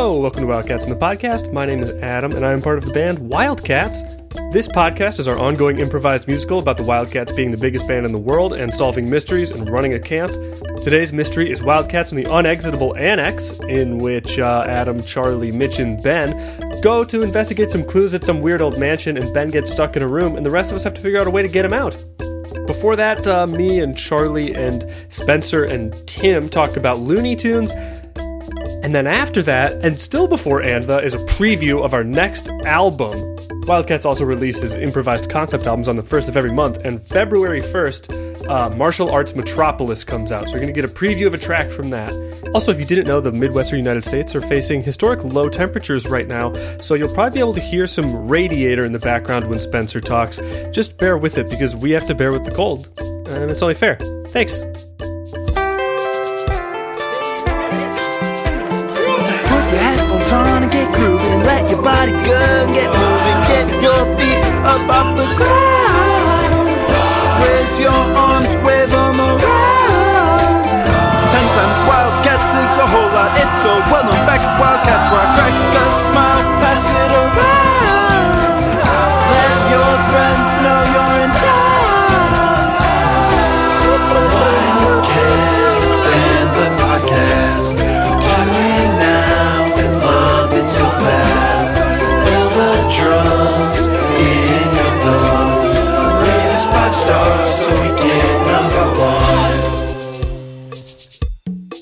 Hello, welcome to Wildcats in the Podcast. My name is Adam, and I am part of the band Wildcats. This podcast is our ongoing improvised musical about the Wildcats being the biggest band in the world and solving mysteries and running a camp. Today's mystery is Wildcats in the Unexitable Annex, in which uh, Adam, Charlie, Mitch, and Ben go to investigate some clues at some weird old mansion, and Ben gets stuck in a room, and the rest of us have to figure out a way to get him out. Before that, uh, me and Charlie and Spencer and Tim talked about Looney Tunes. And then after that, and still before Andtha, is a preview of our next album. Wildcats also releases improvised concept albums on the first of every month, and February 1st, uh, Martial Arts Metropolis comes out. So you're going to get a preview of a track from that. Also, if you didn't know, the Midwestern United States are facing historic low temperatures right now, so you'll probably be able to hear some radiator in the background when Spencer talks. Just bear with it because we have to bear with the cold, and it's only fair. Thanks. Body go and get moving. Get your feet up off the ground. Raise your arms, wave them around. Ten times Wildcats is a whole lot. It's a well known us stars so we get number one.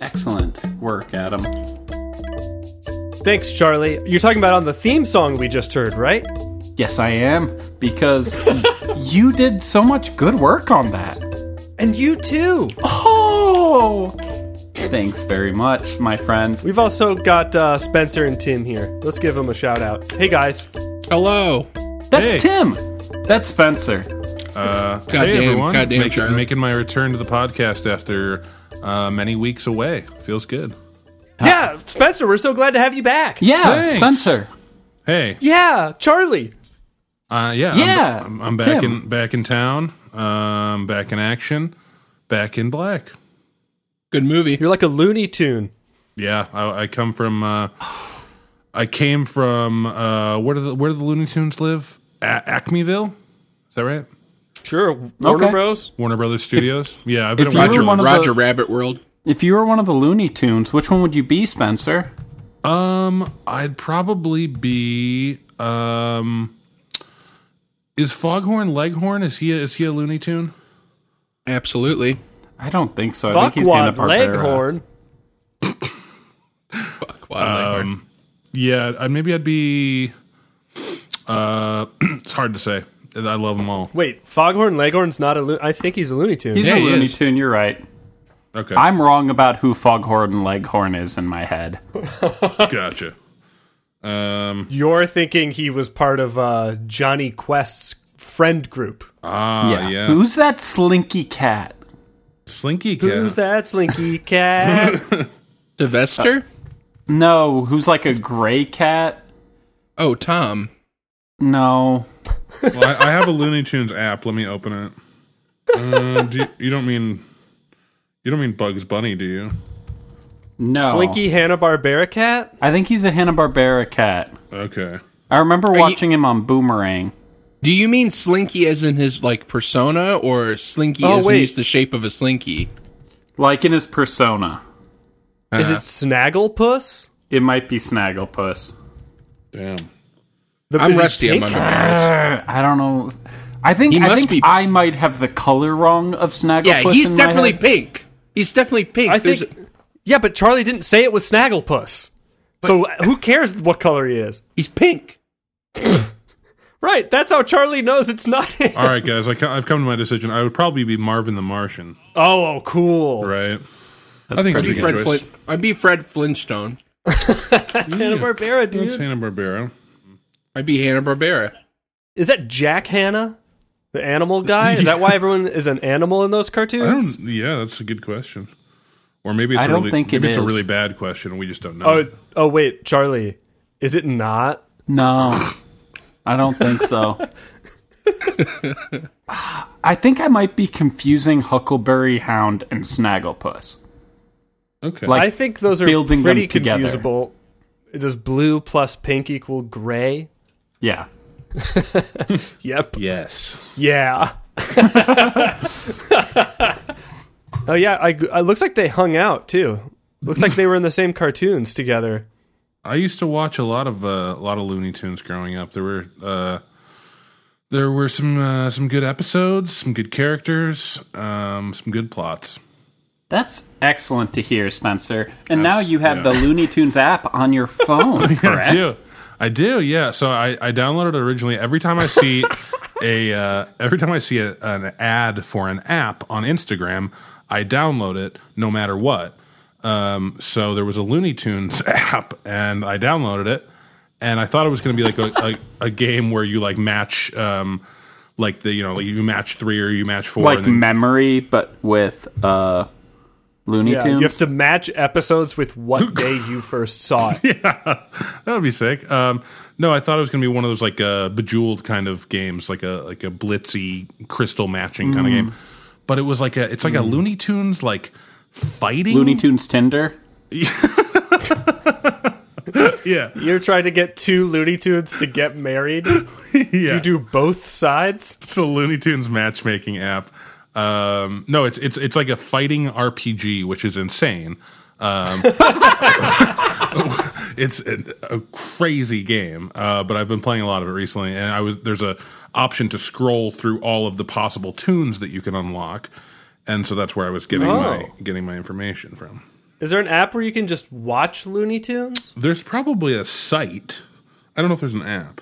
Excellent work, Adam. Thanks, Charlie. You're talking about on the theme song we just heard, right? Yes, I am, because you did so much good work on that. And you too. Oh! Thanks very much, my friend. We've also got uh, Spencer and Tim here. Let's give them a shout out. Hey guys. Hello. That's Hey. Tim. That's Spencer. Uh, Goddamn- hey everyone, goddamn, making, Charlie. making my return to the podcast after uh, many weeks away. Feels good. Yeah, Spencer, we're so glad to have you back. Yeah, Thanks. Spencer. Hey, Yeah, Charlie. uh, yeah, Yeah, I'm, I'm back Tim. in back in town, um, back in action, back in black. Good movie. You're like a Looney Tune. Yeah, I, I come from. Uh, I came from. Uh, where do the where do the Looney Tunes live? A- Acmeville, is that right? Sure, Warner Okay. Bros. Warner Brothers Studios. yeah, I've been if a you were Roger, one Roger the- Rabbit World. If you were one of the Looney Tunes, which one would you be, Spencer? Um, I'd probably be. Um, is Foghorn Leghorn? Is he a, is he a Looney Tune? Absolutely. I don't think so. I think he's Buckwad Hanna-Barbera. Leghorn. Fuck, Wild Leghorn. Yeah, I'd, maybe I'd be. Uh, it's hard to say. I love them all. Wait, Foghorn Leghorn's not a. Lo- I think he's a Looney Tune. He's Yeah, a he Looney is. Tune. You're right. Okay, I'm wrong about who Foghorn Leghorn is in my head. gotcha. Um, You're thinking he was part of uh, Jonny Quest's friend group. ah, yeah, Who's that slinky cat? Slinky Cat? Who's that slinky cat? The Vester? No, who's like a gray cat? oh, Tom. No. Well, I, I have a Looney Tunes app. Let me open it. Uh, do you, you don't mean you don't mean Bugs Bunny, do you? No. Slinky Hanna Barbera cat. I think he's a Hanna-Barbera cat. Okay. I remember you- watching him on Boomerang. Do you mean Slinky as in his like persona, or Slinky Oh, as wait. in he's the shape of a Slinky? Like in his persona. Is it Uh, Snagglepuss? It might be Snagglepuss. Damn. The, I'm rusty on my pink? Uh, I don't know. I think He I must think be- I might have the color wrong of Snagglepuss. Yeah, he's in my definitely head. pink. He's definitely pink. I There's think. Yeah, but Charlie didn't say it was Snagglepuss. So who cares what color he is? he's pink. Right, that's how Charlie knows it's not him. All right, guys. I co- I've come to my decision. I would probably be Marvin the Martian, Oh, cool. right? I think I'd be Fred, choice. Flint, I'd be Fred Flintstone. Hanna Barbera, That's dude. Hanna Barbera. I'd be Hanna Barbera. Is that Jack Hanna, the animal guy? Is that why everyone is an animal in those I cartoons? don't. Yeah, that's a good question. Or maybe it's I a don't really, think maybe it it's a is. really bad question. and We just don't know. Oh, oh, wait, Charlie. Is it not? No, I don't think so. I think I might be confusing Huckleberry Hound and Snagglepuss. okay. like- I think those are building them pretty together. confusable. Does blue plus pink equal gray? Yeah. Yep. Yes. Yeah. oh yeah, I, it looks like they hung out too. Looks like they were in the same cartoons together. I used to watch a lot of uh, a lot of Looney Tunes growing up. There were uh, there were some uh, some good episodes, some good characters, um, some good plots. That's excellent to hear, Spencer. And now you have yeah. the Looney Tunes app on your phone, correct? I do. Yeah. So I, I downloaded it originally. Every time I see a uh, every time I see a, an ad for an app on Instagram, I download it no matter what. Um, so there was a Looney Tunes app, and I downloaded it, and I thought it was going to be like a, a, a game where you like match, um, like the you know like you match three or you match four, Like then, memory, but with uh, Looney Yeah, Tunes. you have to match episodes with what day you first saw it. yeah, that would be sick. Um, no, I thought it was going to be one of those like uh, bejeweled kind of games, like a like a blitzy crystal matching kind of game. But it was like a it's like a Looney Tunes like fighting Looney Tunes Tinder. Yeah, You're trying to get two Looney Tunes to get married. yeah. You do both sides. It's a Looney Tunes matchmaking app. Um, no, it's it's it's like a fighting RPG, which is insane. Um, it's a, a crazy game, uh, but I've been playing a lot of it recently, and I was there's a option to scroll through all of the possible tunes that you can unlock, and so that's where I was getting my Oh. getting my information from. Is there an app where you can just watch Looney Tunes? There's probably a site. I don't know if there's an app.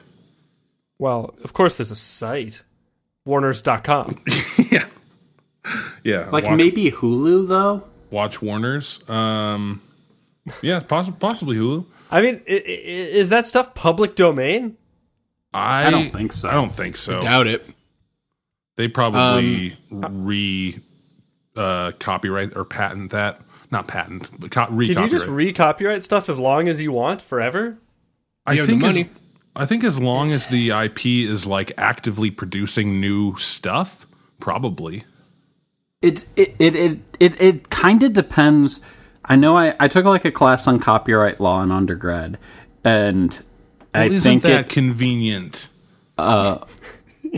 Well, of course there's a site. Warners.com. yeah, yeah. Like watch- maybe Hulu though. Watch Warner's. Um, yeah, poss- possibly Hulu. I mean, i- i- is that stuff public domain? I, don't think so. I don't think so. Doubt it. They probably re uh, copyright or patent that. Not patent, but co- re Can you just re-copyright stuff as long as you want forever? I You have the think money. As, I think as long as the IP is like actively producing new stuff, probably. It it it it it, it kind of depends. I know I, I took like a class on copyright law in undergrad, and I isn't think that it, convenient?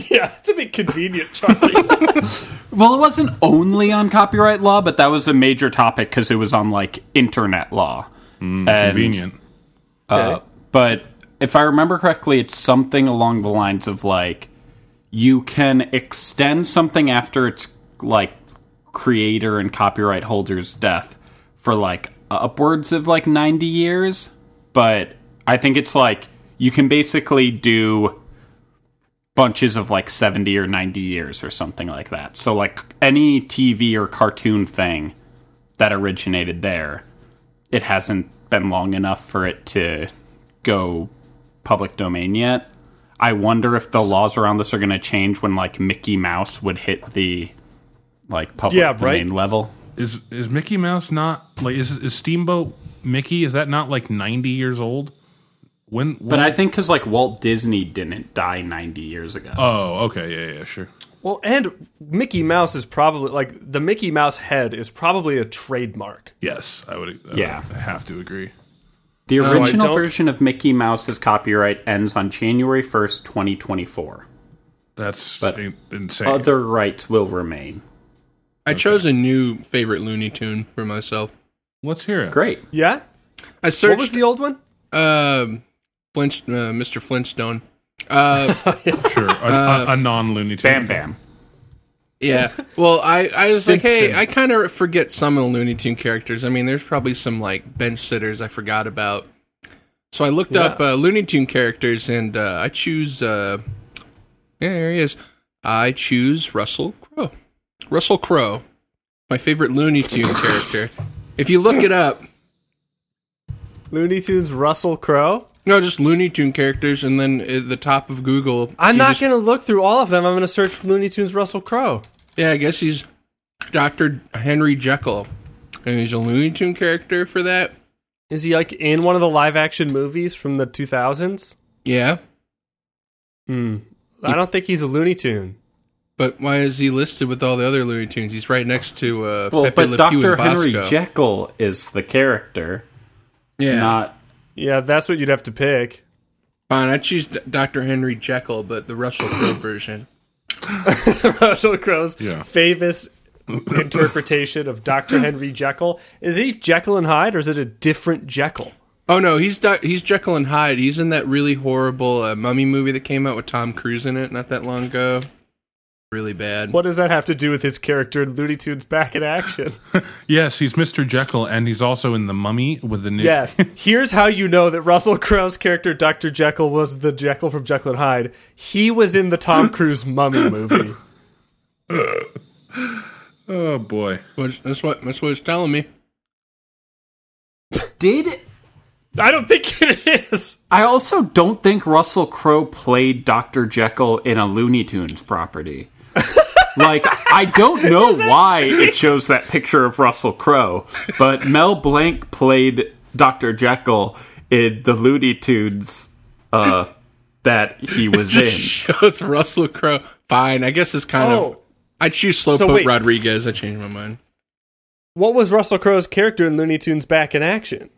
Yeah, it's a bit convenient, Charlie. well, it wasn't only on copyright law, but that was a major topic because it was on like internet law. And, Convenient. Uh, Okay. but if I remember correctly, it's something along the lines of like you can extend something after its like creator and copyright holder's death for like upwards of like 90 years, but I think it's like you can basically do bunches of like 70 or 90 years or something like that. So like any TV or cartoon thing that originated there it hasn't been long enough for it to go public domain yet. I wonder if the laws around this are going to change when like Mickey Mouse would hit the like public Yeah, right. domain level. Is is Mickey Mouse not like is is Steamboat Mickey? Is that not like ninety years old? When? when But I think because like Walt Disney didn't die 90 years ago. Oh, okay, yeah, yeah, sure. well, and Mickey Mouse is probably like the Mickey Mouse head is probably a trademark. Yes, I would. I Yeah. would have to agree. the original don't- version of Mickey Mouse's copyright ends on January 1st, 2024. That's But insane. Other rights will remain. I chose a new favorite Looney Tune for myself. Let's hear it. Great. Yeah. I searched. What was the old one? um, Flint, uh, Mr. Flintstone. Uh, Sure, a, a, a non Looney Tune. Bam Bam. yeah. Well, I, I was like, hey, I kind of forget some of the Looney Tune characters. I mean, there's probably some like bench sitters I forgot about. So I looked up uh, Looney Tune characters, and uh, I choose. Uh, yeah, there he is. I choose Russell Crowe. Russell Crowe, my favorite Looney Tune character. If you look it up, Looney Tunes Russell Crowe. no, just Looney Tune characters, and then at the top of Google. I'm not just- going to look through all of them. I'm going to search Looney Tunes Russell Crowe. Yeah, I guess he's Doctor Henry Jekyll, and he's a Looney Tune character for that. Is he like in one of the live action movies from the 2000s? Yeah, Hmm. I don't think he's a Looney Tune. But why is he listed with all the other Looney Tunes? He's right next to uh, Well, Pepe but Le Pew Dr. and Henry Bosko. Jekyll is the character, yeah, not Yeah, that's what you'd have to pick. Fine, I choose D- Dr. Henry Jekyll, but the Russell Crowe version. Russell Crowe's Yeah. famous interpretation of Dr. Henry Jekyll. Is he Jekyll and Hyde, or is it a different Jekyll? Oh no, he's doc- he's Jekyll and Hyde. He's in that really horrible uh, mummy movie that came out with Tom Cruise in it not that long ago. Really bad. What does that have to do with his character in Looney Tunes back in action? Yes, he's Mr. Jekyll, and he's also in the Mummy with the new. yes. Here's how you know that Russell Crowe's character, Dr. Jekyll, was the Jekyll from Jekyll and Hyde. He was in the Tom Cruise mummy movie. Oh boy. That's what that's what it's telling me. Did I don't think it is. I also don't think Russell Crowe played Dr. Jekyll in a Looney Tunes property. Like, I don't know why it shows that picture of Russell Crowe, but Mel Blanc played Dr. Jekyll in the Looney Tunes uh, that he was in. Shows Russell Crowe. Fine, I guess it's kind of. Oh, I choose Slowpoke So. Rodriguez. I changed my mind. what was Russell Crowe's character in Looney Tunes back in action?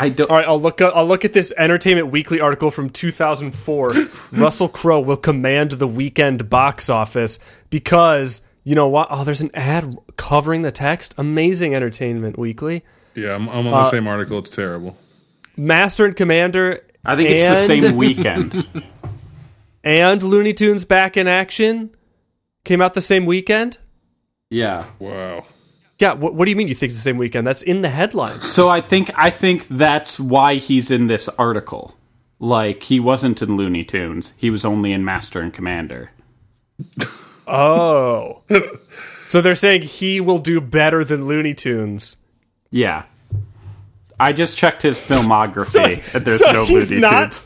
I don't. All right, I'll look. Up, I'll look at this Entertainment Weekly article from 2004. Russell Crowe will command the weekend box office because you know what? Oh, there's an ad covering the text. Amazing Entertainment Weekly. Yeah, I'm, I'm on Uh, the same article. It's terrible. Master and Commander. I think it's the same weekend. and Looney Tunes back in action came out the same weekend. yeah. Wow. Yeah, what, what do you mean you think it's the same weekend? That's in the headlines. So I think I think that's why he's in this article. Like he wasn't in Looney Tunes. He was only in Master and Commander. Oh. so they're saying he will do better than Looney Tunes. Yeah. I just checked his filmography. So- and There's so no he's Looney not- Tunes.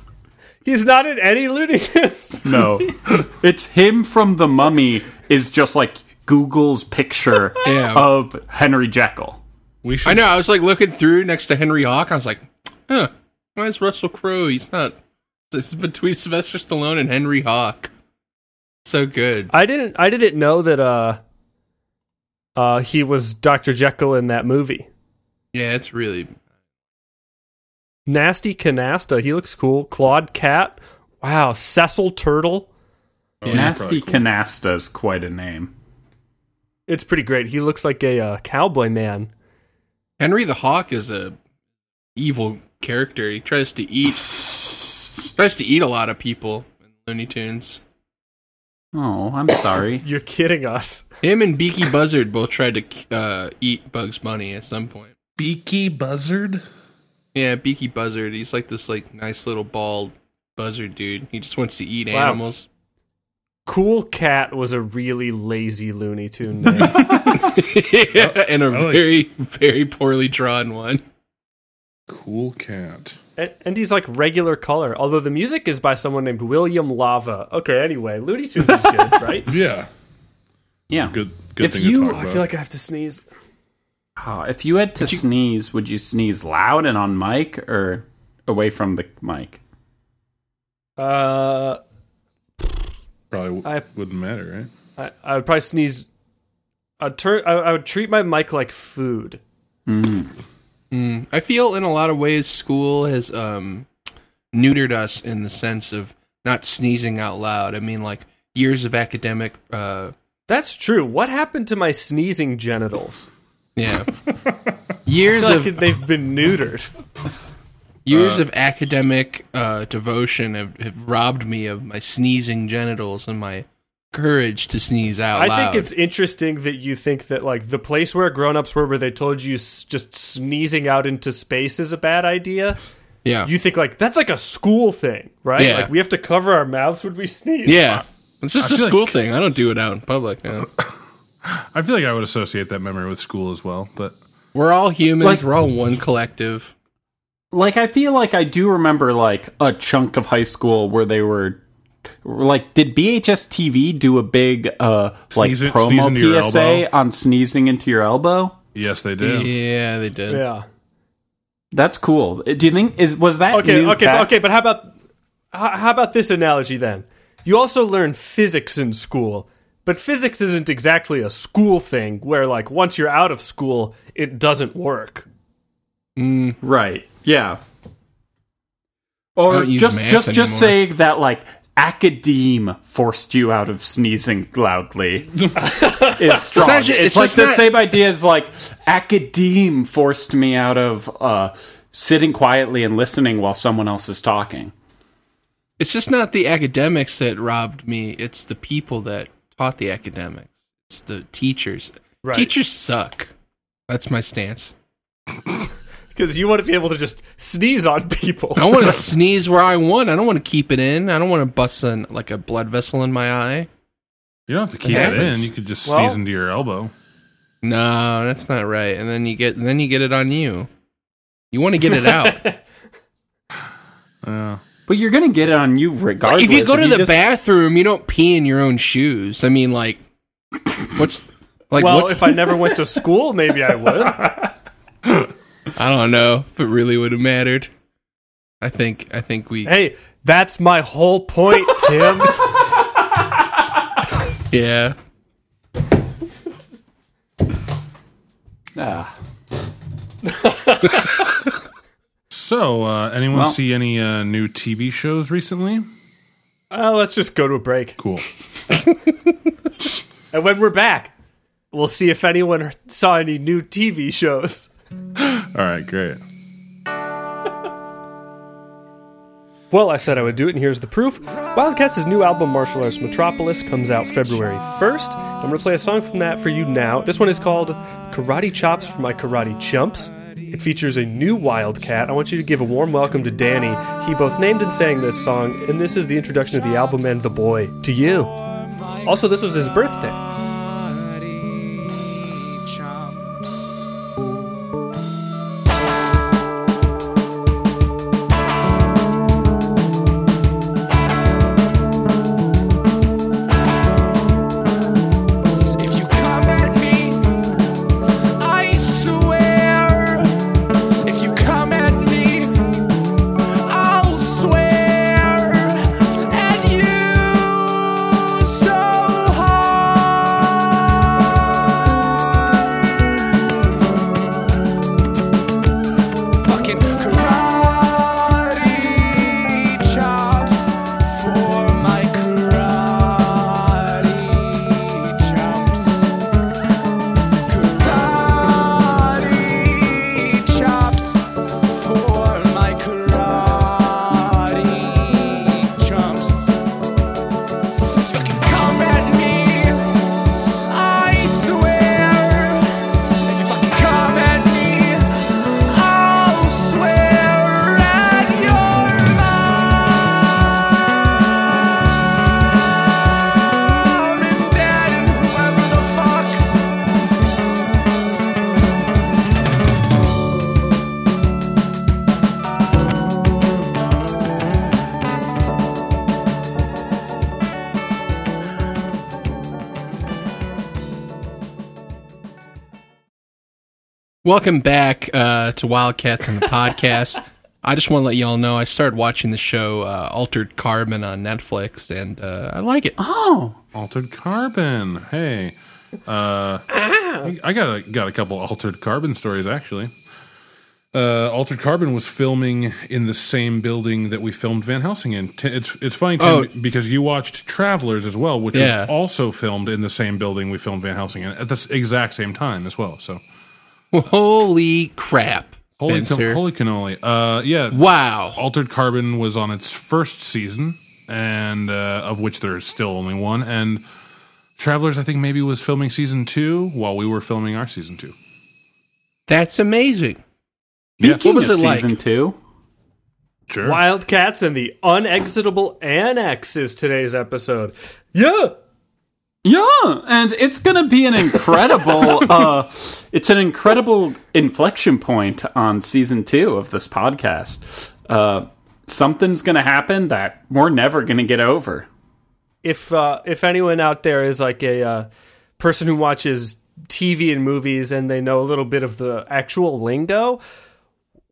He's not in any Looney Tunes. No. it's him from The Mummy is just like Google's picture Yeah. of Henry Jekyll. We should. I know. I was like looking through next to Henry Hawk. I was like, huh, why is Russell Crowe? He's not. This is between Sylvester Stallone and Henry Hawk. So good. I didn't I didn't know that uh uh he was Dr. Jekyll in that movie. Yeah, it's really. Nasty Canasta, he looks cool. Claude Cat. Wow, Cecil Turtle. Oh, that's Nasty cool. Canasta is quite a name. It's pretty great. He looks like a uh, cowboy man. Henry the Hawk is a evil character. He tries to eat tries to eat a lot of people in Looney Tunes. Oh, I'm sorry. You're kidding us. Him and Beaky Buzzard both tried to uh, eat Bugs Bunny at some point. Beaky Buzzard. Yeah, Beaky Buzzard. He's like this like nice little bald buzzard dude. He just wants to eat Wow. animals. Cool Cat was a really lazy Looney Tune name. yeah, and a very very poorly drawn one. Cool cat. and, and he's like regular color, although the music is by someone named William Lava. Okay, anyway, Looney Tunes is good, right? Yeah. Yeah. Good. Good If thing you- to Oh, talk I feel like I have to sneeze. Oh, if you had to sneeze, would you sneeze loud and on mic or away from the mic? Uh, Probably w- I- wouldn't matter, right? I, I would probably sneeze. I'd turn. I, I would treat my mic like food. I feel in a lot of ways school has um, neutered us in the sense of not sneezing out loud. I mean, like years of academic, uh, That's true. What happened to my sneezing genitals? yeah, years I feel like of they've been neutered. years of academic uh, devotion have, have robbed me of my sneezing genitals and my courage to sneeze out I loud. think it's interesting that you think that like the place where grown-ups were, where they told you s- just sneezing out into space is a bad idea. yeah, You think like that's like a school thing, right? Yeah. Like we have to cover our mouths when we sneeze. yeah. It's just I a school like- thing. I don't do it out in public. yeah. I feel like I would associate that memory with school as well, but We're all humans. Like- We're all one collective. Like I feel like I do remember like a chunk of high school where they were like did BHS TV do a big uh like Sneeze it- sneeze into your promo PSA on sneezing into your elbow? yes, they did. Yeah, they did. Yeah. That's cool. Do you think is was that Okay. new Okay. tech? Okay. But how about how, how about this analogy then? You also learn physics in school, but physics isn't exactly a school thing where like once you're out of school, it doesn't work. Right. Yeah. Or don't just math just just anymore. say that like academe forced you out of sneezing loudly is strong. not ju- it's, it's like the not- same idea as like academe forced me out of uh, sitting quietly and listening while someone else is talking. It's just not the academics that robbed me. It's the people that taught the academics. It's the teachers. Right. Teachers suck. That's my stance. Because you want to be able to just sneeze on people. I want to sneeze where I want. I don't want to keep it in. I don't want to bust in like a blood vessel in my eye. You don't have to keep It it in. You could just Well- sneeze into your elbow. No, that's not right. And then you get then you get it on you. You want to get it out. Yeah. But you're gonna get it on you regardless. if you go to the just- bathroom, you don't pee in your own shoes. I mean, like, what's like well, what's if I never went to school, maybe I would. I don't know if it really would have mattered. I think I think we Hey, that's my whole point, Tim. yeah. Ah. So, uh, anyone Well- see any uh, new TV shows recently? uh, let's just go to a break. Cool. And when we're back, we'll see if anyone saw any new TV shows. All right, great. Well, I said I would do it, and here's the proof. Wildcats' new album, Martial Arts Metropolis, comes out February 1st. I'm going to play a song from that for you now. This one is called Karate Chops for My Karate Chumps. It features a new Wildcat. I want you to give a warm welcome to Danny. He both named and sang this song, and this is the introduction of the album and the boy to you. Also, this was his birthday. Welcome back uh, to Wildcats and the podcast. I just want to let y'all know I started watching the show uh, Altered Carbon on Netflix, and uh, I like it. Oh. Altered Carbon. Hey, uh, I got a got a couple Altered Carbon stories actually. Uh, Altered Carbon was filming in the same building that we filmed Van Helsing in. T- It's it's funny Tim, Oh. because you watched Travelers as well, which Yeah. was also filmed in the same building we filmed Van Helsing in at the s- exact same time as well. So Holy crap, holy ca- holy cannoli! Uh, yeah, wow. Altered Carbon was on its first season, and uh, of which there is still only one. And Travelers, I think, maybe was filming season two while we were filming our season two. That's amazing. Yeah. Speaking was of it like? season two? Sure. Wildcats and the Unexitable Annex is today's episode. Yeah! Yeah, and it's gonna be an incredible. uh, it's an incredible inflection point on season two of this podcast. Uh, something's gonna happen that we're never gonna get over. if uh, if anyone out there is like a uh, person who watches TV and movies and they know a little bit of the actual lingo,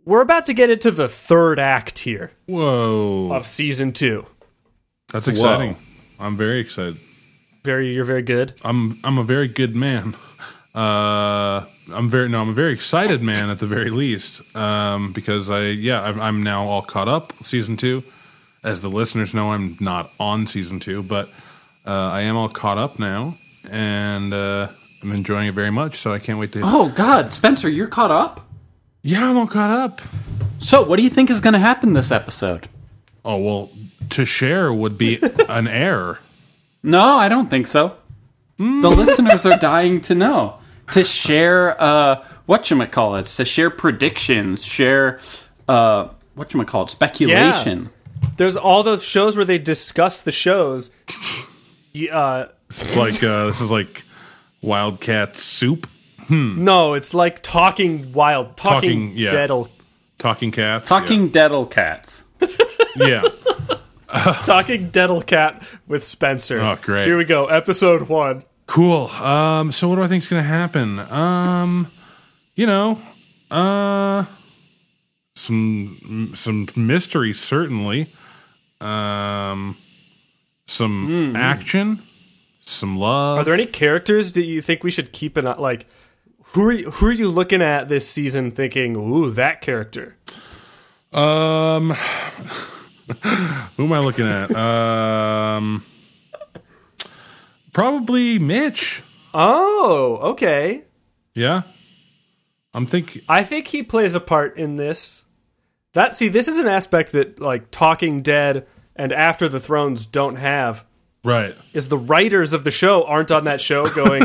we're about to get into the third act here Whoa. of season two. That's exciting. I'm very excited. Very, you're very good. I'm I'm a very good man. Uh, I'm I'm very no, I'm a very excited man at the very least, um, because I yeah I'm, I'm now all caught up season two. As the listeners know, I'm not on season two, but uh, I am all caught up now, and uh, I'm enjoying it very much. So I can't wait to. Oh God, Spencer, you're caught up. Yeah, I'm all caught up. So, what do you think is going to happen this episode? Oh well, to share would be an error. No, I don't think so. The listeners are dying to know. To share uh whatchamacallit, to share predictions, share uh whatchamacallit, speculation. There's all those shows where they discuss the shows. Y- Uh, This is like uh, this is like Wildcat soup, no, it's like talking wild, talking, Talking, yeah. deadle, talking cats, Talking deadle cats. Yeah, talking deadle cat with Spencer. Oh, great. Here we go, episode one. cool. Um, so what do I think is going to happen? Um, you know, uh, some some mystery certainly. Um, some action, some love. Are there any characters that you think we should keep an eye? Like, who are you, who are you looking at this season? Thinking, ooh, that character. Um, who am I looking at? Um, probably Mitch. Oh, okay. Yeah, I'm thinking. I think he plays a part in this. That see, this is an aspect that like Talking Dead and After the Thrones don't have. Right. Is the writers of the show aren't on that show going,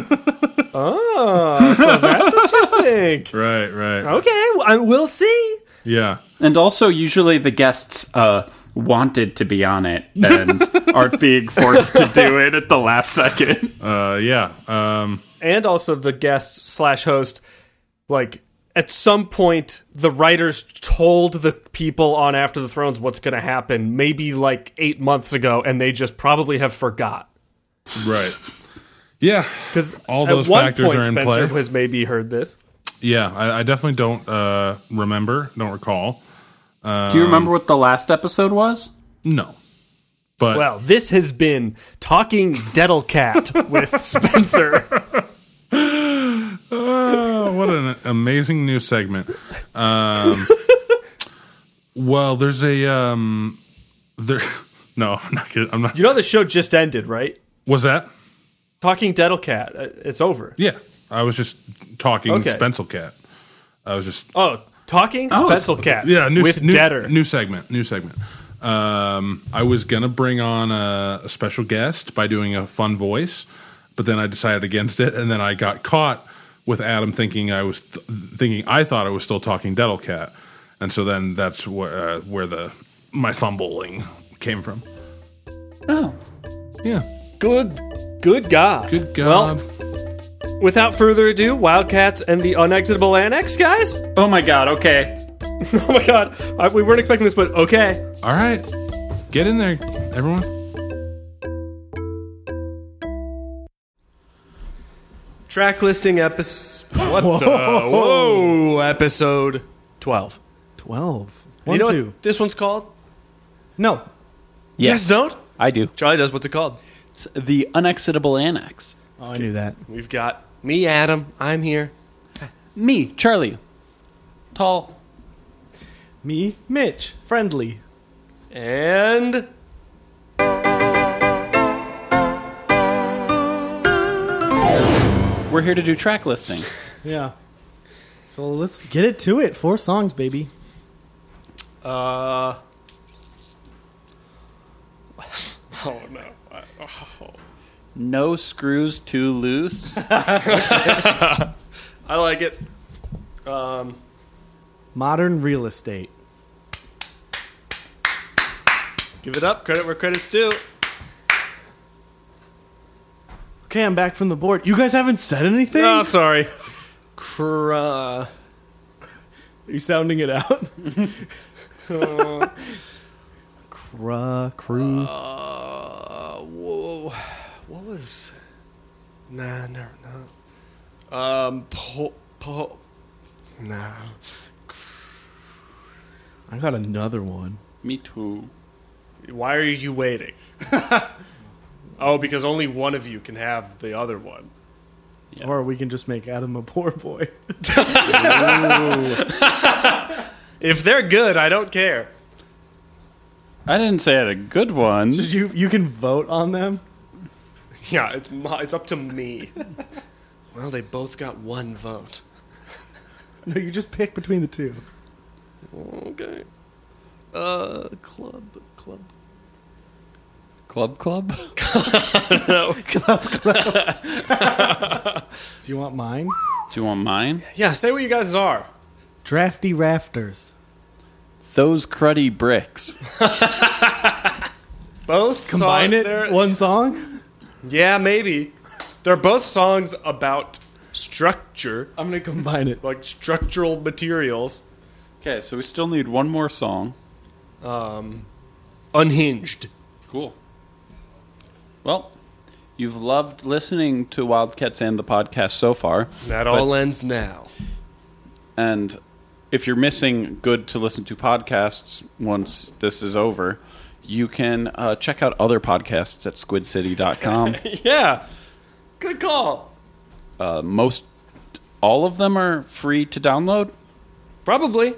oh, so that's what you think. Right. Right. Okay, well, I- we'll see. Yeah. And also usually the guests uh wanted to be on it and aren't being forced to do it at the last second. Uh. Yeah. Um. and also the guest slash host like at some point the writers told the people on after the thrones what's going to happen maybe like eight months ago and they just probably have forgot Right. Yeah. because All those at one factors point are in Spencer play. has maybe heard this Yeah. I, I definitely don't uh remember. Don't recall. Do you remember what the last episode was? No. But well this has been talking deadle cat with spencer Oh, what an amazing new segment. Um, well, there's a um, there. No, I'm not. Kidding. I'm not. you know the show just ended right Was that? talking deadle cat uh, it's over Yeah, I was just talking Okay. Spencil Cat. I was just oh talking Oh, it's- cat yeah, new with new, deader new segment, new segment. Um, I was gonna bring on a, a special guest by doing a fun voice, but then I decided against it, and then I got caught with Adam thinking I was th- thinking I thought I was still talking Deadle Cat, and so then that's where uh, where the my fumbling came from. Oh. Yeah, good good god good Well, God. Without further ado, Wildcats and the Unexitable Annex, guys. Oh my god, okay. Oh my god, I, we weren't expecting this, but okay. All right, get in there, everyone. Track listing episode. What the? Whoa, episode twelve. 12. you One, know two. what this one's called? No. You guys don't? I do. Charlie does. What's it called? It's the unexitable annex. Oh, I knew that. We've got me, Adam. I'm here. Me, Charlie. Tall. Me, Mitch. Friendly. And We're here to do track listing. Yeah. So let's get it to it. Four songs, baby. uh. Oh no. No screws too loose. I like it. Um. Modern real estate. Give it up. Credit where credit's due. Okay, I'm back from the board. You guys haven't said anything? Oh, sorry. Cr- uh, Are you sounding it out? Cra, crew. Uh, whoa, what was? Nah, no, no. Um, po, po, nah. I got another one. Me too. Why are you waiting? oh, because only one of you can have the other one. Or we can just make Adam a poor boy. If they're good, I don't care. I didn't say I had a good one. Did you you can vote on them? Yeah, it's my, it's up to me. well, they both got one vote. No, you just pick between the two. Okay. Uh, club, club. Club Club? No. club, club. Do you want mine? Do you want mine? Yeah, say what you guys are. Drafty rafters. Those cruddy bricks. Both Combine song- it they're- one song. Yeah, maybe. They're both songs about structure, I'm gonna combine it. like structural materials. Okay, so we still need one more song. Um, unhinged. Cool. Well, you've loved listening to Wildcats and the podcast so far. That But- all ends now. And if you're missing good to listen to podcasts once this is over, you can uh, check out other podcasts at squidcity.com. yeah. Good call. uh, most, all of them are free to download. Probably.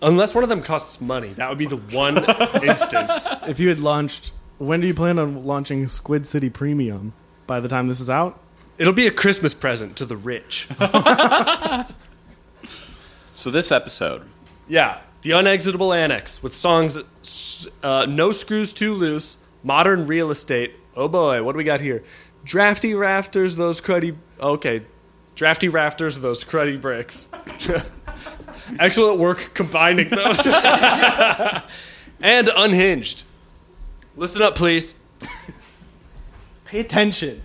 Unless one of them costs money. That would be the one instance. If you had launched, when do you plan on launching Squid City Premium? By the time this is out, It'll be a Christmas present to the rich. So this episode, Yeah, the unexitable annex with songs uh, "No Screws Too Loose," "Modern Real Estate." Oh boy, what do we got here? Drafty rafters, those cruddy. Okay, drafty rafters, those cruddy bricks. Excellent work combining those. and unhinged. Listen up, please. pay attention.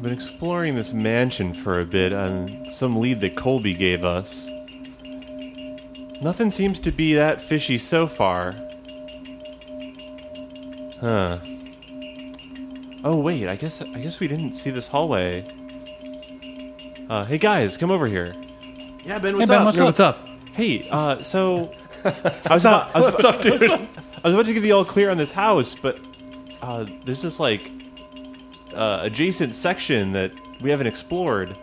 I've been exploring this mansion for a bit on some lead that Colby gave us. Nothing seems to be that fishy so far. Huh. Oh wait, I guess I guess we didn't see this hallway. Uh, hey guys, come over here. Yeah, Ben, what's Ben, up? what's Yo, what's up? Hey, uh, so I was about, I was, What's up, dude? I was about to give you all clear on this house, but uh, there's this like uh, adjacent section that we haven't explored.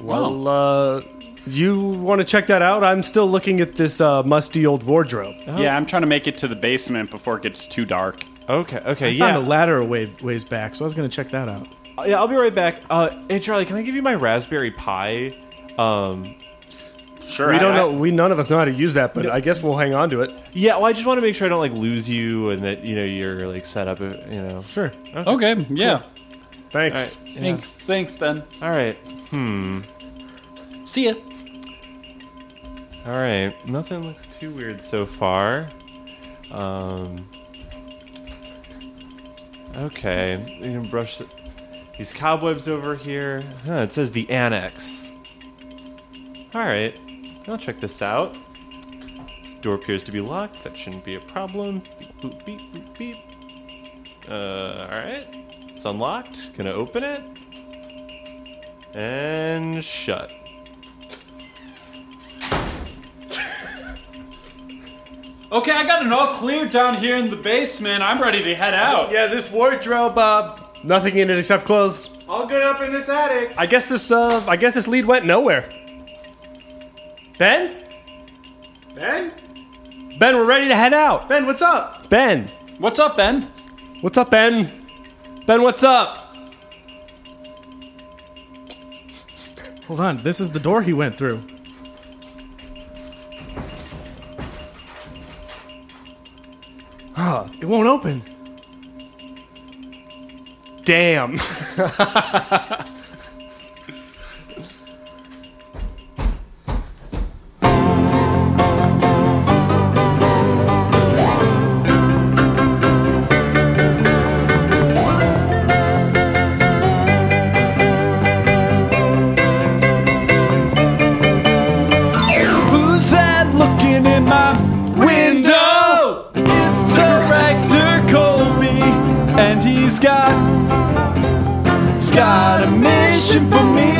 Well, uh, you want to check that out? I'm still looking at this uh, musty old wardrobe. yeah, I'm trying to make it to the basement before it gets too dark. Okay, okay, I yeah, found a ladder a way, ways back, so I was gonna check that out. Uh, yeah. I'll be right back. Uh, hey Charlie, can I give you my Raspberry Pi? Um, Sure. We don't know. We none of us know how to use that, but I guess we'll hang on to it. yeah. Well, I just want to make sure I don't like lose you and that you know you're like set up. You know. Sure. Okay, yeah. Thanks. All right. yeah. Thanks, thanks, Ben. All right. Hmm. See ya. All right. Nothing looks too weird so far. Um. Okay. You can brush the, these cobwebs over here. Huh, it says the annex. All right. I'll check this out. This door appears to be locked. That shouldn't be a problem. Beep, boop, beep, boop, beep. Uh, all right. It's unlocked. Gonna open it. And shut. Okay, I got it all clear down here in the basement. I'm ready to head out. Yeah, this wardrobe, uh, nothing in it except clothes. All good up in this attic. I guess this, uh, I guess this lead went nowhere. Ben? Ben? Ben, we're ready to head out. Ben, what's up? Ben, What's up, Ben? what's up, Ben? Ben, what's up? Hold on, this is the door he went through. Ah, It won't open. Damn. he's got a mission for me.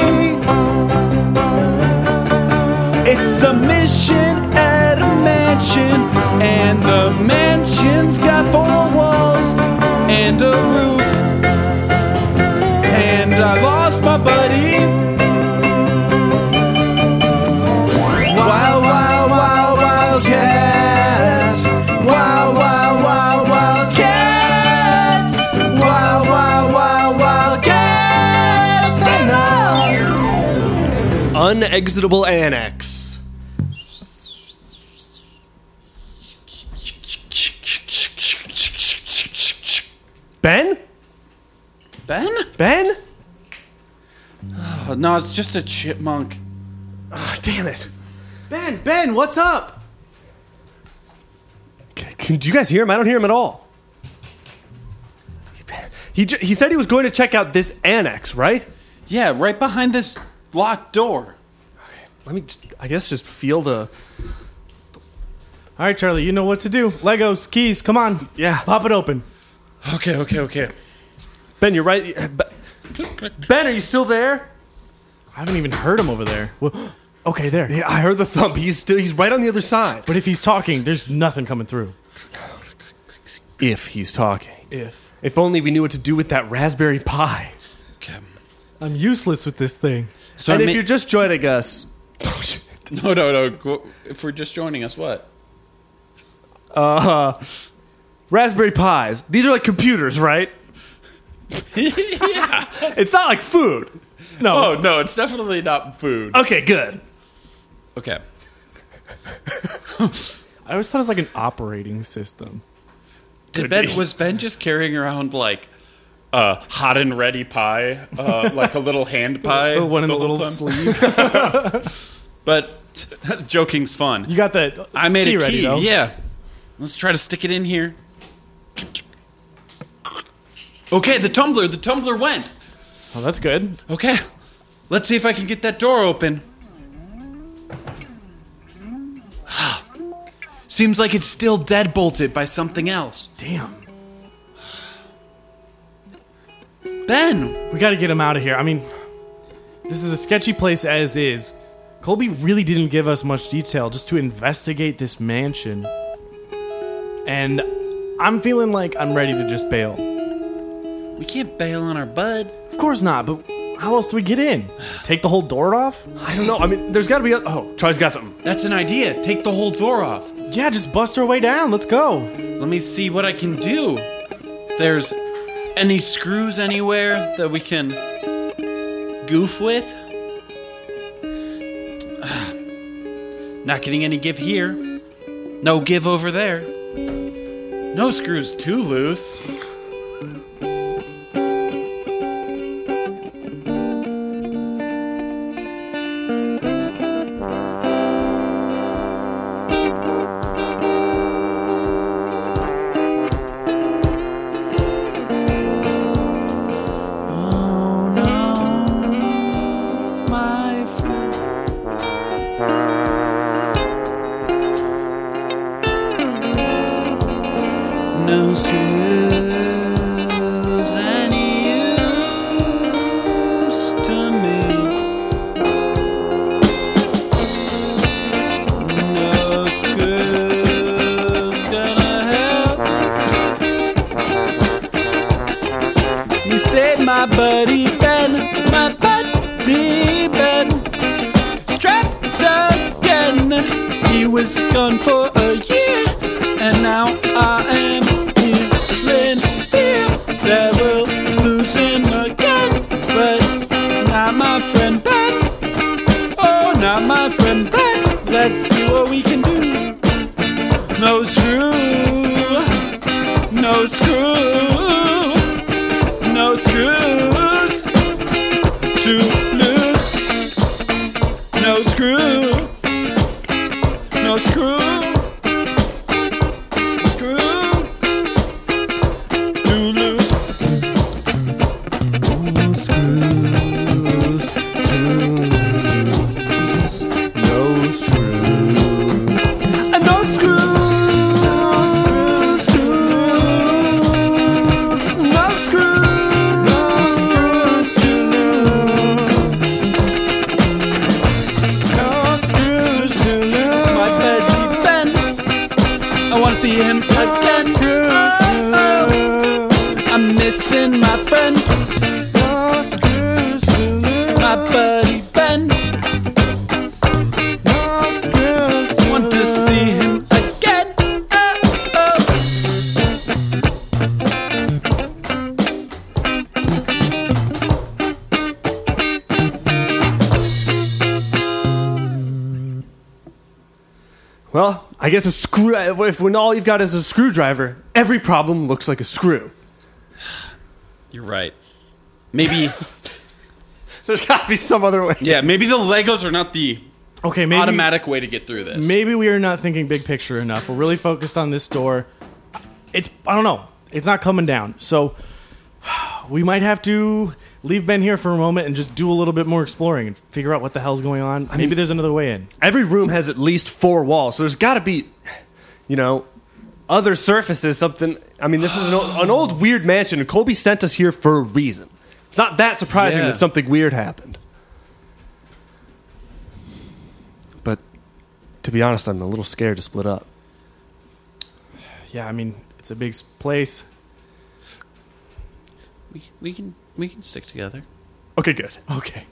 It's a mission at a mansion, and the mansion's got four walls and a roof. And I lost my buddy. Unexitable annex. Ben? Ben? Ben? Oh, no, it's just a chipmunk. Ah, damn it. Ben, Ben, what's up? C- Can, do you guys hear him? I don't hear him at all. He, j- he said he was going to check out this annex, right? Yeah, right behind this locked door. Let me, just, I guess, just feel the. All right, Charlie, you know what to do. Legos, keys, come on. Yeah. Pop it open. Okay, okay, okay. Ben, you're right. Uh, ben, are you still there? I haven't even heard him over there. Well, okay, there. Yeah, I heard the thump. He's still. He's right on the other side. But if he's talking, there's nothing coming through. If he's talking. If. If only we knew what to do with that Raspberry Pi. okay. I'm useless with this thing. So and I if you're just joining us, no, no, no. If we're just joining us, what? uh, Raspberry Pis. These are like computers, right? yeah. It's not like food. No. Oh no, it's definitely not food. Okay, good. Okay. I always thought it was like an operating system. Did Ben was Ben just carrying around like a hot and ready pie, uh, like a little hand pie, The one in the, whole little time? sleeve. But joking's fun. You got that I made key a ready, key. though. Yeah. Let's try to stick it in here. Okay, the tumbler. The tumbler went. Oh, that's good. Okay. Let's see if I can get that door open. Seems like it's still dead bolted by something else. Damn. Ben, We got to get him out of here. I mean, this is a sketchy place as is. Colby really didn't give us much detail just to investigate this mansion. And I'm feeling like I'm ready to just bail. we can't bail on our bud. Of course not, but how else do we get in? Take the whole door off? I don't know. I mean, there's got to be. A, oh, Charlie's got something. That's an idea. Take the whole door off. Yeah, just bust our way down. Let's go. Let me see what I can do. There's any screws anywhere that we can goof with. Not getting any give here. No give over there. No screws too loose. want to see him again. Christmas. I'm missing my friend. My buddy. I guess a screw. If when all you've got is a screwdriver, every problem looks like a screw. You're right. Maybe, There's got to be some other way. yeah, maybe the Legos are not the Okay, maybe automatic way to get through this. maybe we are not thinking big picture enough. We're really focused on this door. It's I don't know. It's not coming down. So we might have to leave Ben here for a moment and just do a little bit more exploring and figure out what the hell's going on. maybe there's another way in. Every room has at least four walls, so there's got to be, you know, other surfaces. Something. I mean, this is an old, an old weird mansion, and Colby sent us here for a reason. It's not that surprising Yeah. that something weird happened. But to be honest, I'm a little scared to split up. Yeah, I mean, it's a big s- place. we, we can we can stick together. Okay, good. Okay.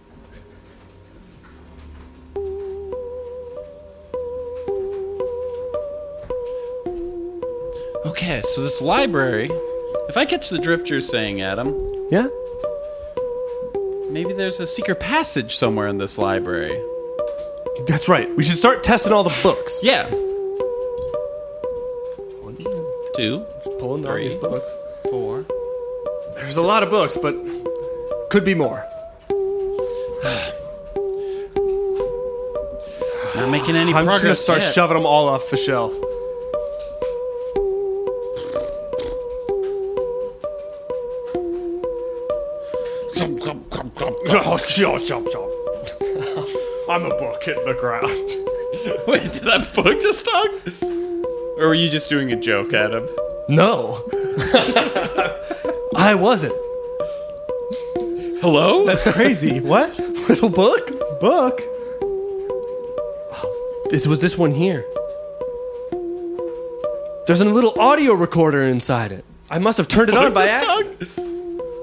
Okay, so this library. If I catch the drift you're saying, Adam, Yeah. maybe there's a secret passage somewhere in this library. That's right. We should start testing all the books. Yeah. Two, Pulling all Three. these books. four. There's a lot of books, but could be more. Not making any I'm just progress. gonna start yet. shoving them all off the shelf. Oh, chomp, chomp, chomp. I'm a book hitting the ground. Wait, did that book just talk? Or were you just doing a joke, Adam? No. I wasn't. Hello? That's crazy. what? Little book? Book? Oh, this was this one here. There's a little audio recorder inside it. I must have turned it on by accident.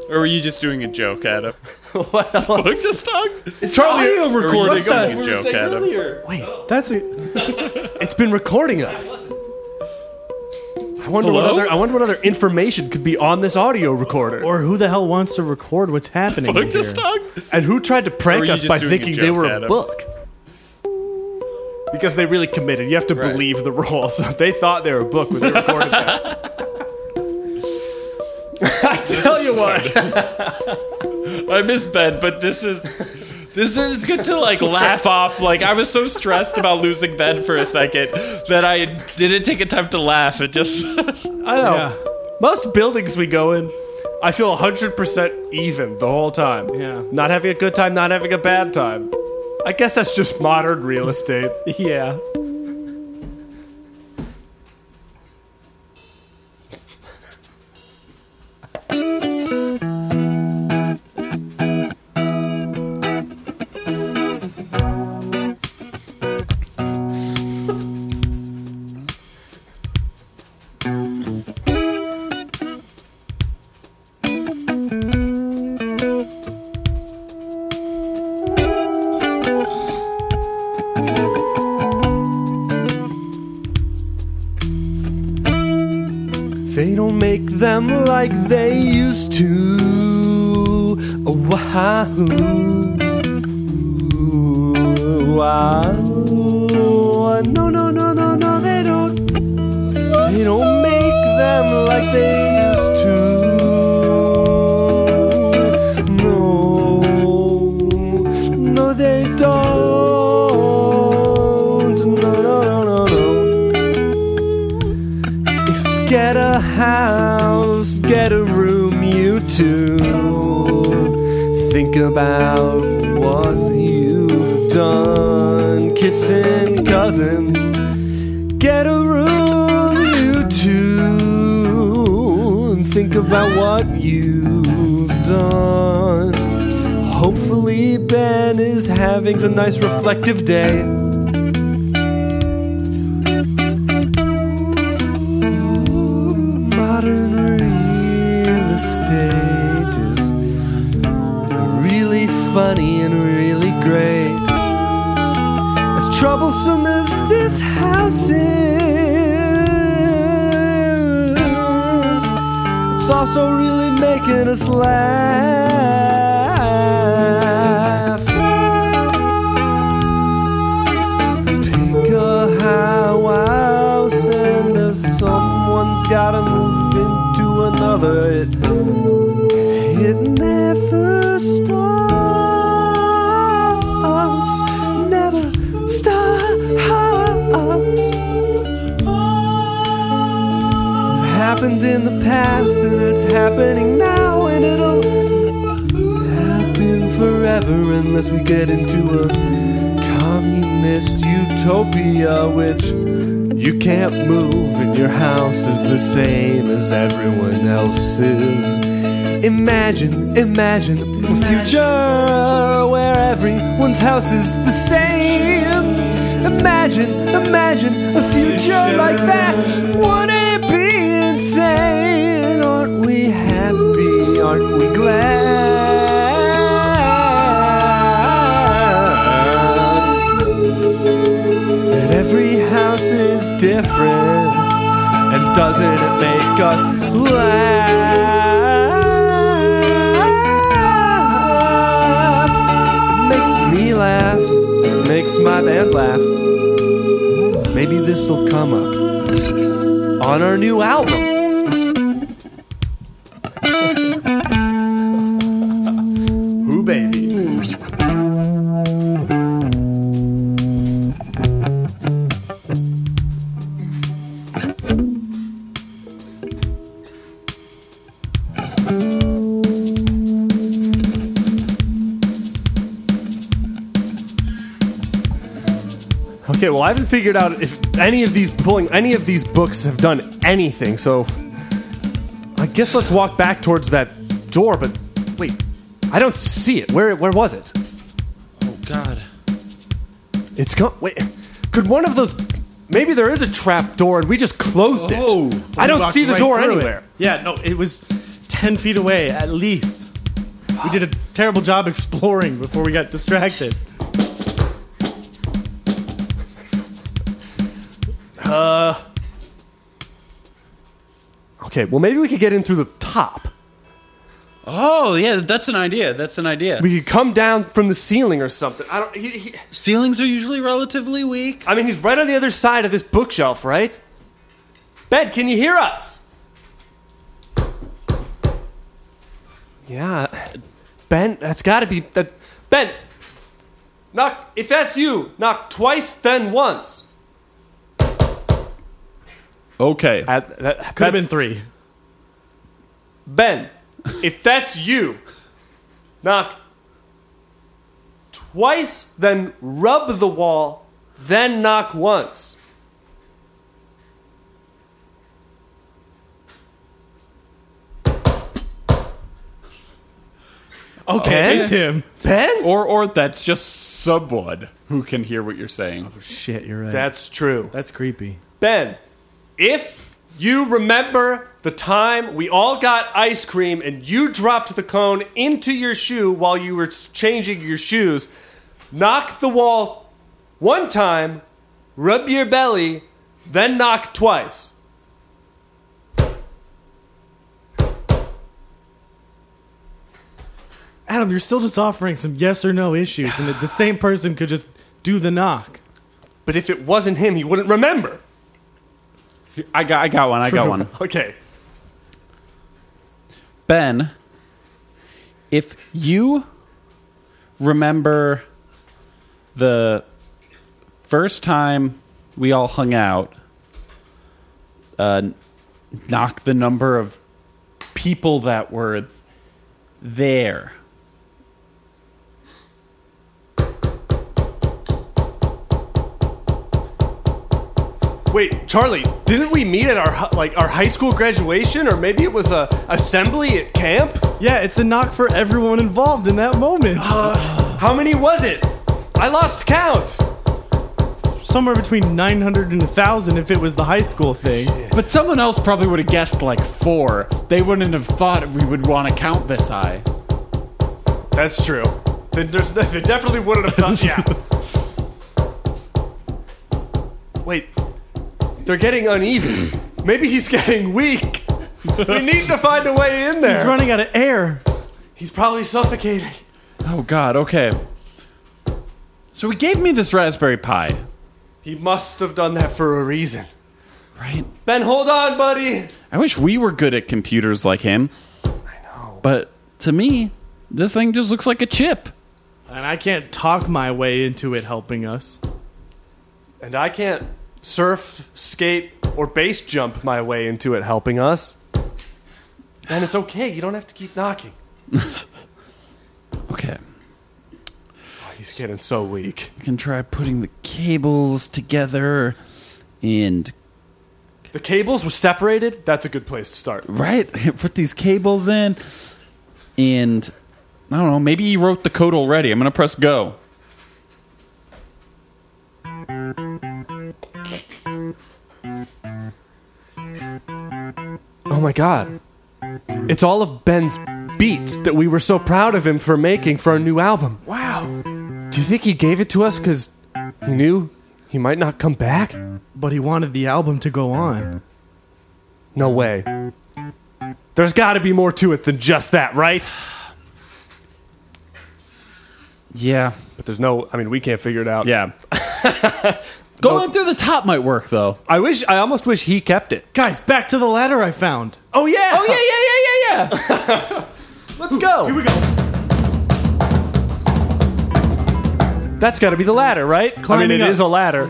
Or were you just doing a joke, Adam? What else? Book just talk? Charlie, were you What's that? doing a joke, Adam? Wait, That's a it's been recording us. I wonder what other I wonder what other information could be on this audio recorder. or who the hell wants to record what's happening Book here? just talk? and who tried to Or prank you us just by doing a thinking they joke, were a Adam? book? Because they really committed. You have to Right. believe the role. So they thought they were a book when they recorded that. I tell you what. I miss Ben, but this is this is good to like laugh off. Like I was so stressed about losing Ben for a second that I didn't take a time to laugh. It just I know. Yeah. Most buildings we go in, I feel 100% even the whole time. Yeah. Not having a good time, not having a bad time. I guess that's just modern real estate. Yeah. Done, kissing cousins. Get a room, you two. And think about what you've done. Hopefully, Ben is having a nice reflective day. Us laugh. Pick a house and uh, someone's gotta move into another. It, it never stops, never stops. It happened in the past and it's happening now, forever unless we get into a communist utopia, which you can't move and your house is the same as everyone else's. Imagine, imagine a future where everyone's house is the same. Imagine, imagine a future like that. Wouldn't it be insane? Aren't we happy? Aren't we glad? Every house is different. And doesn't it make us laugh? Makes me laugh. Makes my band laugh. Maybe this will come up on our new album Okay, well, I haven't figured out if any of these pulling any of these books have done anything. So, I guess let's walk back towards that door. But wait, I don't see it. Where where was it? Oh God. It's gone. Wait, could one of those? Maybe there is a trap door and we just closed it. Oh, I don't see the right door through it. anywhere. Yeah, no, it was 10 feet away at least. We did a terrible job exploring before we got distracted. Uh, okay, well maybe we could get in through the top. Oh yeah, that's an idea. That's an idea. We could come down from the ceiling or something. I don't. He, he, Ceilings are usually relatively weak. I mean, he's right on the other side of this bookshelf, right? Ben, can you hear us? Yeah, Ben, that's got to be that. Ben, knock. If that's you, knock twice, then once. Okay. That, that, Could have been three. Ben, if that's you, knock twice, then rub the wall, then knock once. Okay, Ben? it's him. Ben? Or or that's just someone who can hear what you're saying. Oh shit, you're right. That's true. That's creepy. Ben, if you remember the time we all got ice cream and you dropped the cone into your shoe while you were changing your shoes, knock the wall one time, rub your belly, then knock twice. Adam, you're still just offering some yes or no issues, and the same person could just do the knock. But if it wasn't him, he wouldn't remember. I got I got one. I got one. Okay. Ben, if you remember the first time we all hung out, uh, knock the number of people that were there. Wait, Charlie, didn't we meet at our like our high school graduation or maybe it was a assembly at camp? Yeah, it's a knock for everyone involved in that moment. Uh, how many was it? I lost count. Somewhere between 900 and 1,000 if it was the high school thing. But someone else probably would have guessed like four. They wouldn't have thought we would want to count this high. That's true. then there's they definitely wouldn't have done. Yeah. Wait, they're getting uneven. Maybe he's getting weak. We need to find a way in there. He's running out of air. He's probably suffocating. Oh God. Okay. So he gave me this Raspberry Pi, He must have done that for a reason. right? Ben, hold on, buddy. I wish we were good at computers like him. I know. But to me, this thing just looks like a chip. And I can't talk my way into it helping us. And I can't surf, skate, or base jump my way into it helping us. And it's okay. You don't have to keep knocking. Okay. Oh, he's getting so weak. I can try putting the cables together and The cables were separated. That's a good place to start. right put these cables in and I don't know, maybe he wrote the code already. I'm going to press go. My god. It's all of Ben's beats that we were so proud of him for making for our new album. Wow. Do you think he gave it to us because he knew he might not come back? But he wanted the album to go on. No way. There's got to be more to it than just that, right? Yeah. But there's no, I mean, we can't figure it out. Yeah. Going through the top might work though. I wish, I almost wish he kept it. Guys, back to the ladder I found. Oh, yeah. Oh yeah, yeah, yeah, yeah, yeah. Let's go. Here we go. That's got to be the ladder, right? I mean, Climbing it up. is a ladder.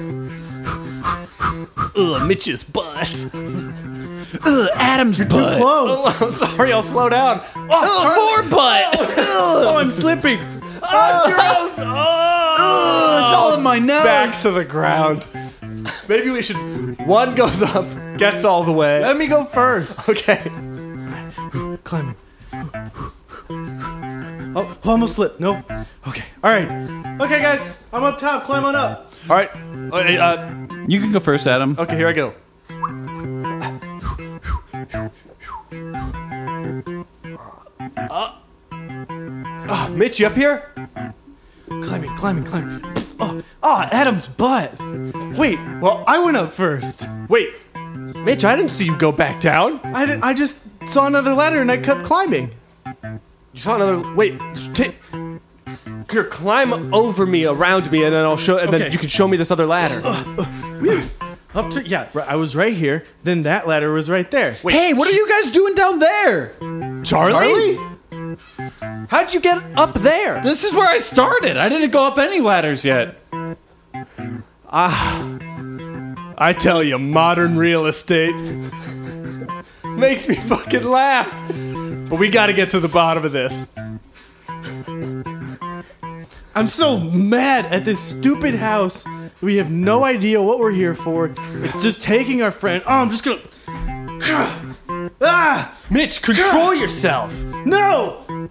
Ugh, Mitch's butt. Ugh, Adam's Too close. Oh, I'm sorry, I'll slow down. Oh, more butt. Oh, I'm slipping. oh, gross. Oh, It's all in my nose. back to the ground. Maybe we should. One goes up, gets all the way. Let me go first. Okay. Climbing. Oh, almost slipped. Nope. Okay. All right. Okay, guys. I'm up top. Climb on up. All right. Uh, uh, You can go first, Adam. okay, here I go. Uh, uh, Mitch, you up here? Climbing, climbing, climbing. Oh, oh, Adam's butt. Wait. Well, I went up first. Wait, Mitch, I didn't see you go back down. I, did, I just saw another ladder and I kept climbing. You saw another. Wait, t- here, climb over me, around me, and then I'll show. And then Okay. you can show me this other ladder. Uh, uh, up to yeah. right, I was right here. Then that ladder was right there. Hey, what are you guys doing down there? Charlie? How'd you get up there? This is where I started. I didn't go up any ladders yet. Ah. I tell you, modern real estate makes me fucking laugh. But we got to get to the bottom of this. I'm so mad at this stupid house. We have no idea what we're here for. It's just taking our friend. Oh, I'm just gonna. Ah! Mitch, control yourself. No!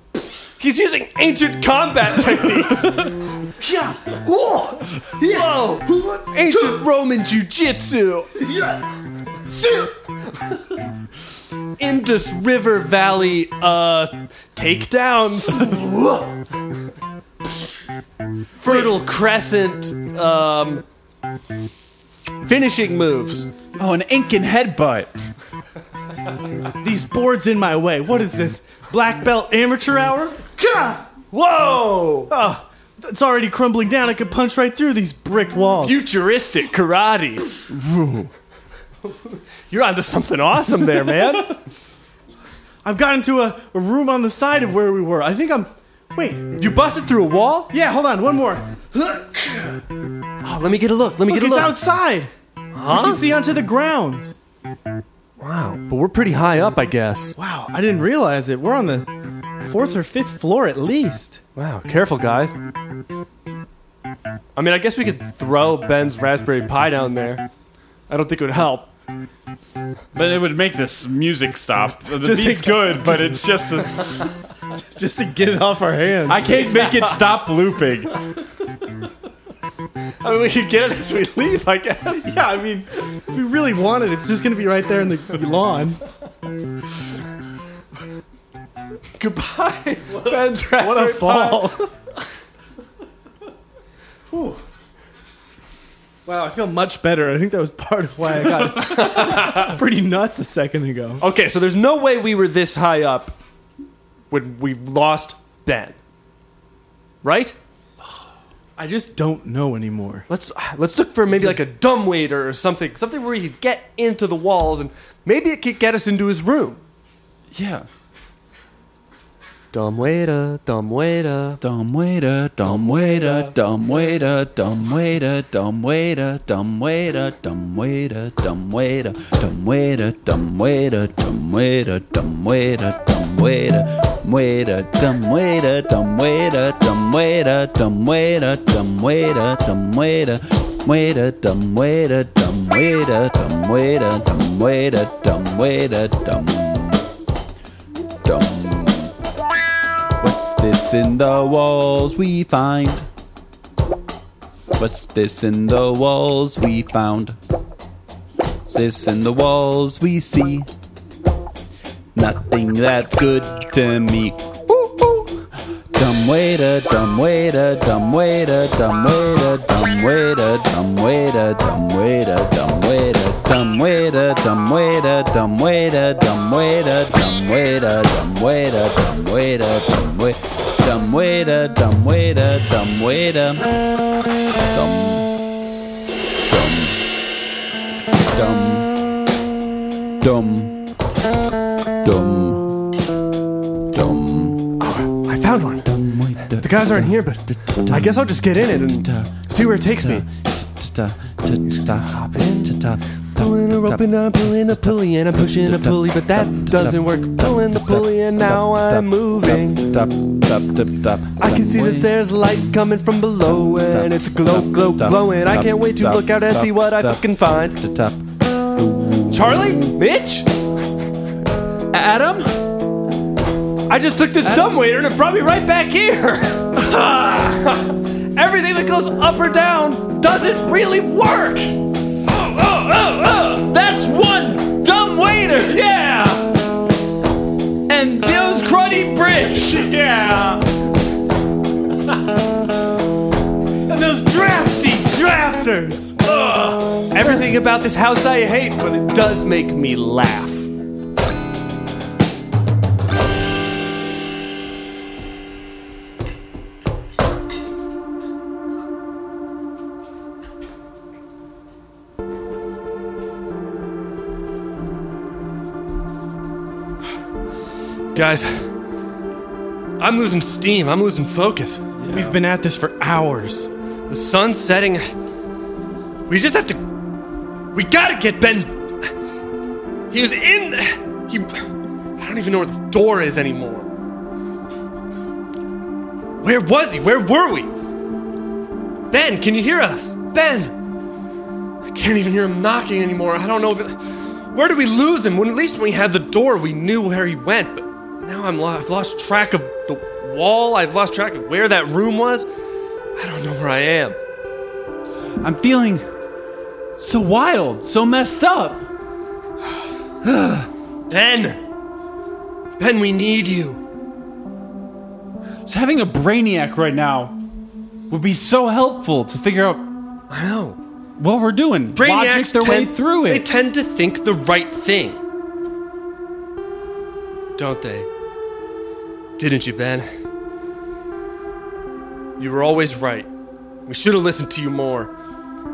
He's using ancient combat techniques. Yeah! Whoa! Whoa! Ancient Roman jujitsu. Yeah. Indus River Valley uh takedowns. Fertile Crescent um finishing moves. Oh, an Incan headbutt. These boards in my way. What is this? Black belt amateur hour? Whoa! Oh, it's already crumbling down. I could punch right through these brick walls. Futuristic karate. You're onto something awesome there, man. I've got into a, a room on the side of where we were. I think I'm. Wait. You busted through a wall? Yeah, hold on. One more. Oh, let me get a look. Let me Look, get a it's look. outside. Huh? You can see onto the grounds. Wow, but we're pretty high up, I guess. Wow, I didn't realize it. We're on the fourth or fifth floor at least. Wow, careful, guys. I mean, I guess we could throw Ben's Raspberry Pi down there. I don't think it would help. But it would make this music stop. The Just beat's good, but it's just. A, Just to get it off our hands. I can't make it stop looping. I mean, we could get it as we leave, I guess. Yeah, I mean, if we really want it, it's just gonna be right there in the lawn. Goodbye, Ben's raspberry What a fall. pie. Wow, I feel much better. I think that was part of why I got pretty nuts a second ago. Okay, so there's no way we were this high up when we lost Ben. Right? I just don't know anymore. Let's let's look for maybe like a dumb waiter or something, something where he could get into the walls and maybe it could get us into his room. Yeah. Dumb waiter, dumb waiter. Dumb waiter, dumb waiter, dumb waiter, dumb waiter, dumb waiter, dumb waiter, dumb waiter, dumb waiter, dumb waiter, dumb waiter, dumb waiter, dumb waiter, dumb waiter, waiter, muera, te muera, te muera, te muera, te muera, te muera, te muera, muera, te muera, te muera, te muera, te muera, te muera, te dum. What's this in the walls we find? What's this in the walls we found? What's this in the walls we see? Nothing that's good to me. Ooh, ooh. Dumb waiter, dumb waiter, dumb waiter, dumb waiter, dumb waiter, dumb waiter, dumb waiter, dumb waiter, dumb waiter, dumb waiter, dumb waiter, dumb waiter, dumb waiter, dumb waiter, dumb waiter, dumb waiter, dumb waiter, dumb waiter, dumb waiter, dumb, dumb, guys aren't here, but I guess I'll just get in it and see where it takes me. Pulling a rope and I'm pulling a pulley and I'm pushing a pulley, but that doesn't work. Pulling the pulley and now I'm moving. I can see that there's light coming from below and it's glow, glow, glowing. I can't wait to look out and see what I fucking find. Charlie? Mitch? Adam? I just took this dumb waiter and it brought me right back here. Everything that goes up or down doesn't really work. Oh, oh, oh, oh. That's one dumb waiter. Yeah. And those cruddy bricks. Yeah. and those drafty drafters. Ugh. Everything about this house I hate, but it does make me laugh. Guys, I'm losing steam. I'm losing focus. We've been at this for hours. The sun's setting. We just have to. We gotta get Ben. He was in. He. I don't even know where the door is anymore. Where was he? Where were we? Ben, can you hear us? Ben! I can't even hear him knocking anymore. I don't know. If, where did we lose him? When at least when we had the door, we knew where he went. But now I'm lo- I've lost track of the wall. I've lost track of where that room was. I don't know where I am. I'm feeling so wild, so messed up. Ben! Ben, we need you. Just having a brainiac right now would be so helpful to figure out I know. what we're doing. Brainiacs Logic their way tend- through They tend to think the right thing. Don't they? Didn't you, Ben? You were always right. We should have listened to you more.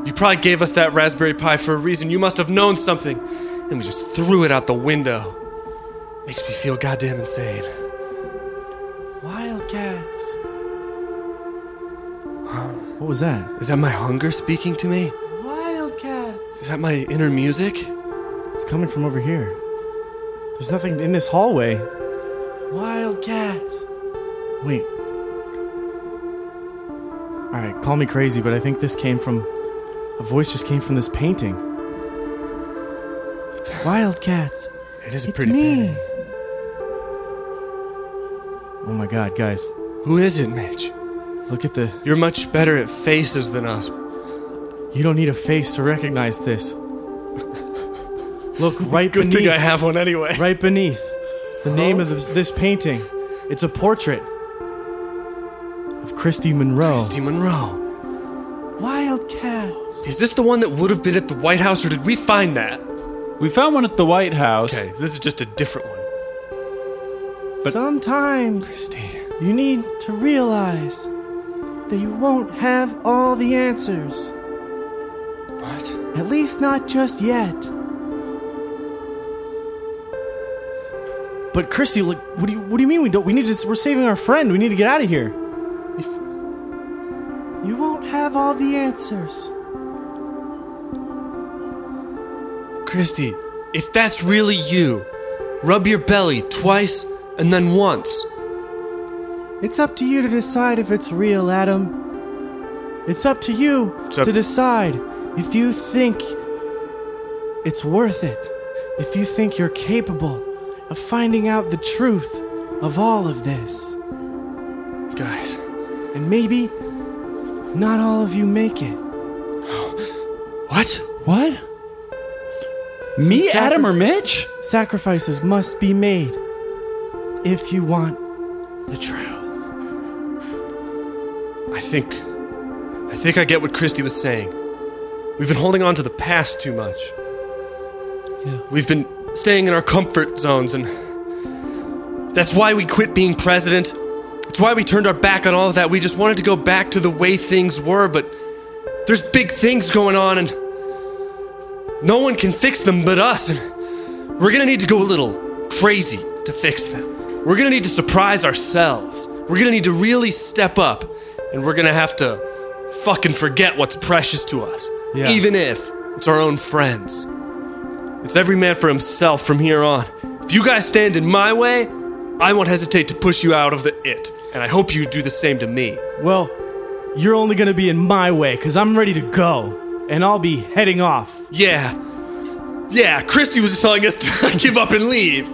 You probably gave us that Raspberry Pi for a reason. You must have known something. And we just threw it out the window. Makes me feel goddamn insane. Wildcats. What was that? Is that my hunger speaking to me? Wildcats. Is that my inner music? It's coming from over here. There's nothing in this hallway. Wildcats. Wait. Alright, call me crazy, but I think this came from. A voice just came from this painting. Wildcats. It is a It's pretty me. painting. Oh my god, guys. Who is it, Mitch? Look at the. You're much better at faces than us. You don't need a face to recognize this. Look right Good beneath. thing I have one anyway. right beneath the name of the, this painting. It's a portrait of Christy Monroe. Christy Monroe. Wildcats. Is this the one that would have been at the White House, or did we find that? We found one at the White House. Okay, this is just a different one. But Sometimes you need to realize that you won't have all the answers. What? At least not just yet. But Christy, look, what do you what do you mean we don't? We need to. We're saving our friend. We need to get out of here. You won't have all the answers. Christy, if that's really you, rub your belly twice and then once. It's up to you to decide if it's real, Adam. It's up to you up- to decide if you think it's worth it. If you think you're capable of finding out the truth of all of this. Guys, And maybe not all of you make it. Oh. what? What? Me, Some Adam, or Mitch? Sacrifices must be made if you want the truth. I think. I think I get what Christy was saying. We've been holding on to the past too much. Yeah. We've been staying in our comfort zones, and that's why we quit being president. It's why we turned our back on all of that. We just wanted to go back to the way things were, but there's big things going on, and no one can fix them but us. And we're gonna need to go a little crazy to fix them. We're gonna need to surprise ourselves. We're gonna need to really step up, and we're gonna have to fucking forget what's precious to us, Yeah. even if it's our own friends. It's every man for himself from here on. If you guys stand in my way, I won't hesitate to push you out of the it, and I hope you do the same to me. Well, you're only gonna be in my way because I'm ready to go, and I'll be heading off Yeah. Yeah, Christy was just telling us to give up and leave.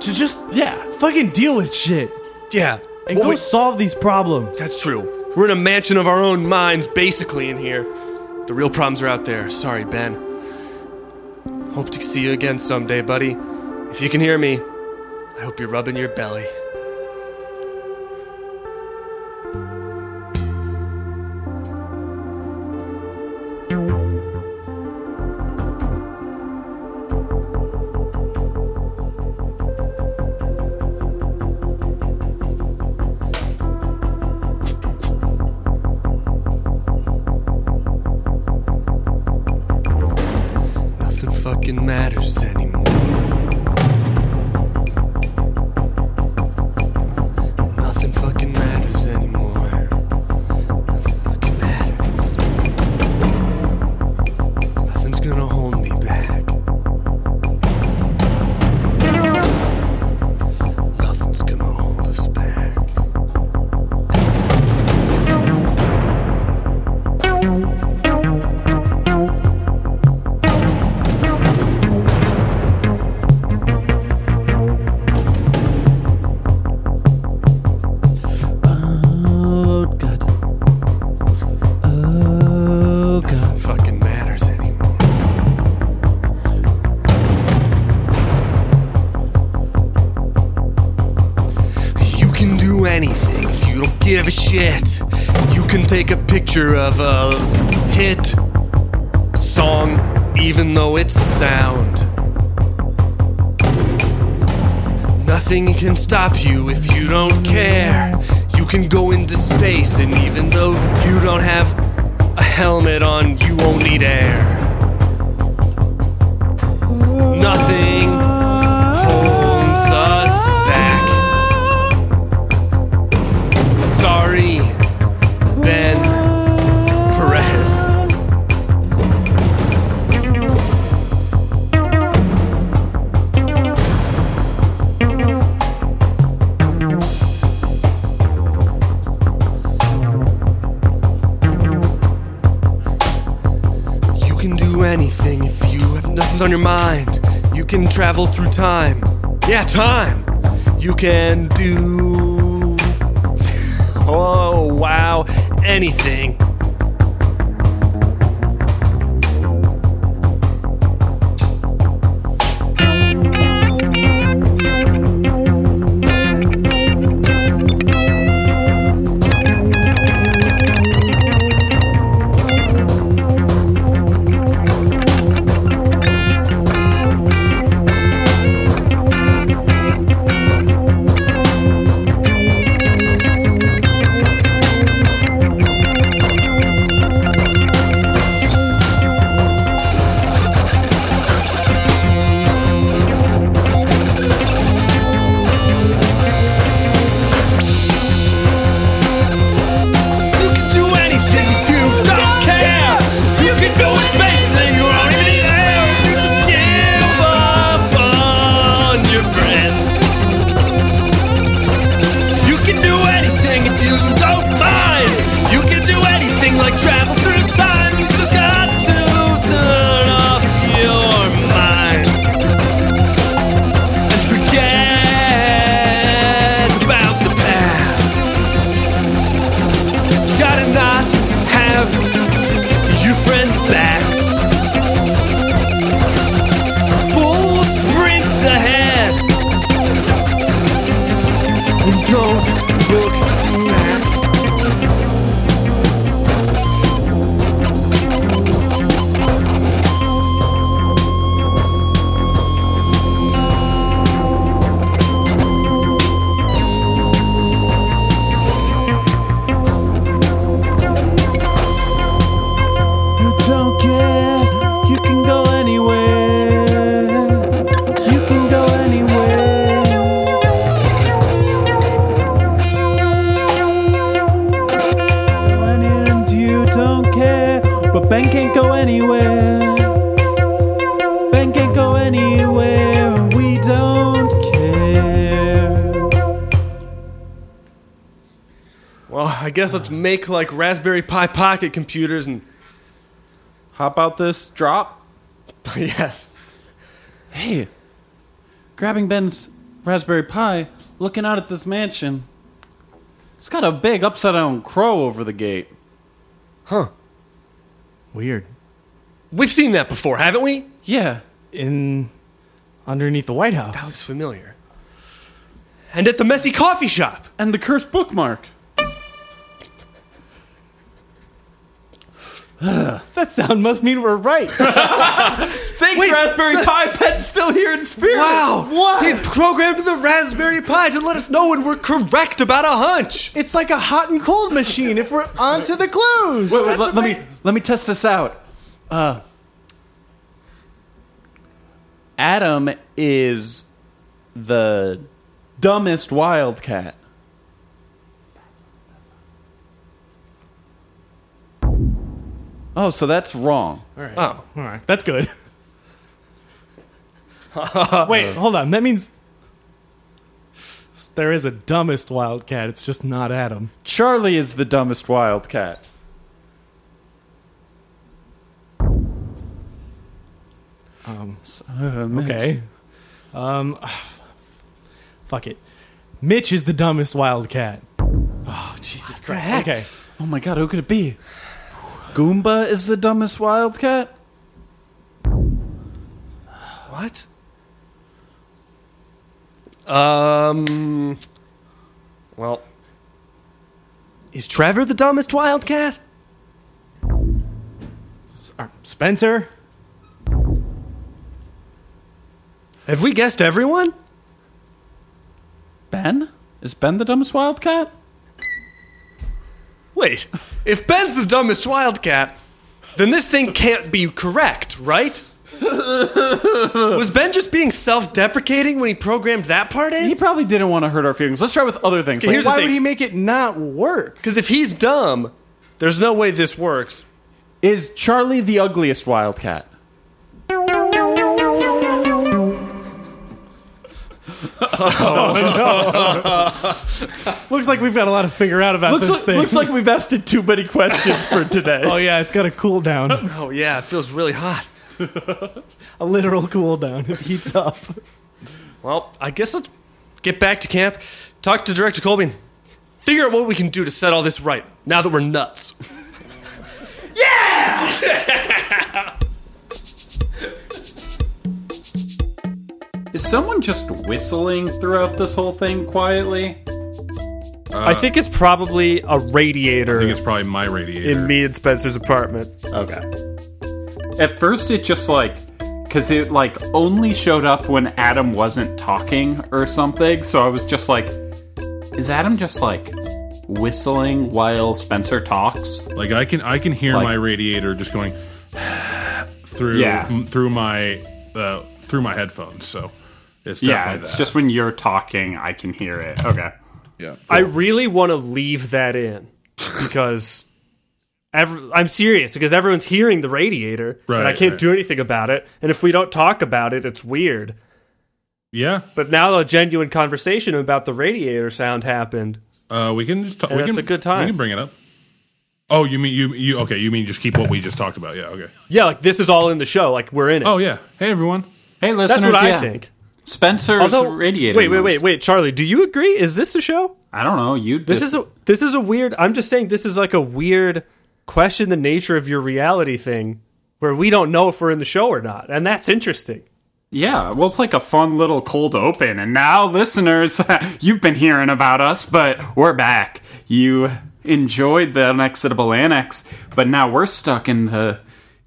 to just Yeah. fucking deal with shit Yeah. and What go we- solve these problems. That's true. We're in a mansion of our own minds, basically, in here. The real problems are out there. Sorry, Ben. Hope to see you again someday, buddy. If you can hear me, I hope you're rubbing your belly. Of a hit song, even though it's sound. Nothing can stop you if you don't care. You can go into space, and even though you don't have a helmet on, you won't need air. Nothing mind. You can travel through time. Yeah, time. You can do. Oh, wow. Anything. Guess let's make like Raspberry Pi pocket computers and hop out this drop? yes. Hey, grabbing Ben's Raspberry Pi, looking out at this mansion. It's got a big upside down crow over the gate. Huh. Weird. We've seen that before, haven't we? Yeah. In underneath the White House. That looks familiar. And at the messy coffee shop. And the cursed bookmark. That sound must mean we're right. Thanks, Raspberry Pi. Ben's still here in spirit. Wow! What? He programmed the Raspberry Pi to let us know when we're correct about a hunch. it's like a hot and cold machine if we're onto the clues. Wait, wait, let, let me let me test this out. Uh, Adam is the dumbest wildcat. Oh, so that's wrong. Oh. All right, that's good. Wait, hold on. That means there is a dumbest wildcat. It's just not Adam. Charlie is the dumbest wildcat. Um, So, uh, okay. Um, fuck it. Mitch is the dumbest wildcat. Oh Jesus Christ! Okay. Oh my god, who could it be? Goomba is the dumbest wildcat? What? Um. Well. Is Trevor the dumbest wildcat? S- uh, Spencer. Have we guessed everyone? Ben? Is Ben the dumbest wildcat? Wait, if Ben's the dumbest wildcat, then this thing can't be correct, right? Was Ben just being self deprecating when he programmed that part in? He probably didn't want to hurt our feelings. Let's try with other things. Here's the Why thing. would he make it not work? Because if he's dumb, there's no way this works. Is Charlie the ugliest wildcat? Oh, looks like we've got a lot to figure out about Looks this like, thing. looks like we've asked it too many questions for today. oh yeah, it's got a cool down, Oh, yeah, it feels really hot. a literal cool down. It heats up. Well, I guess let's get back to camp, talk to Director Colby, and figure out what we can do to set all this right now that we're nuts. Is someone just whistling throughout this whole thing quietly? I think it's probably a radiator I think it's probably my radiator. in me and Spencer's apartment. Okay. At first, it just like because it like only showed up when Adam wasn't talking or something. So I was just like, is Adam just like whistling while Spencer talks? Like I can I can hear Like- my radiator just going through Yeah. m- through my uh, through my headphones. So it's Yeah, definitely it's that. just when you're talking, I can hear it. Okay. yeah. I really want to leave that in because ev- I'm serious because everyone's hearing the radiator and I can't right. do anything about it. And if we don't talk about it, it's weird. yeah. But now a genuine conversation about the radiator sound happened. Uh, we can just talk. And we that's can, a good time. We can bring it up. Oh, you mean you you okay? You mean just keep what we just talked about? Yeah. Okay. Yeah, like this is all in the show. Like we're in it. Oh yeah. Hey everyone. Hey, listeners. That's listeners. what I think. Spencer's Although, radiator. wait, wait, wait, wait, Charlie, do you agree? Is this the show? I don't know. You. This is a this is a weird. I'm just saying this is like a weird question the nature of your reality thing, where we don't know if we're in the show or not, and that's interesting. Yeah, well, it's like a fun little cold open. And now, listeners, you've been hearing about us, but we're back. You enjoyed the unexitable annex, but now we're stuck in the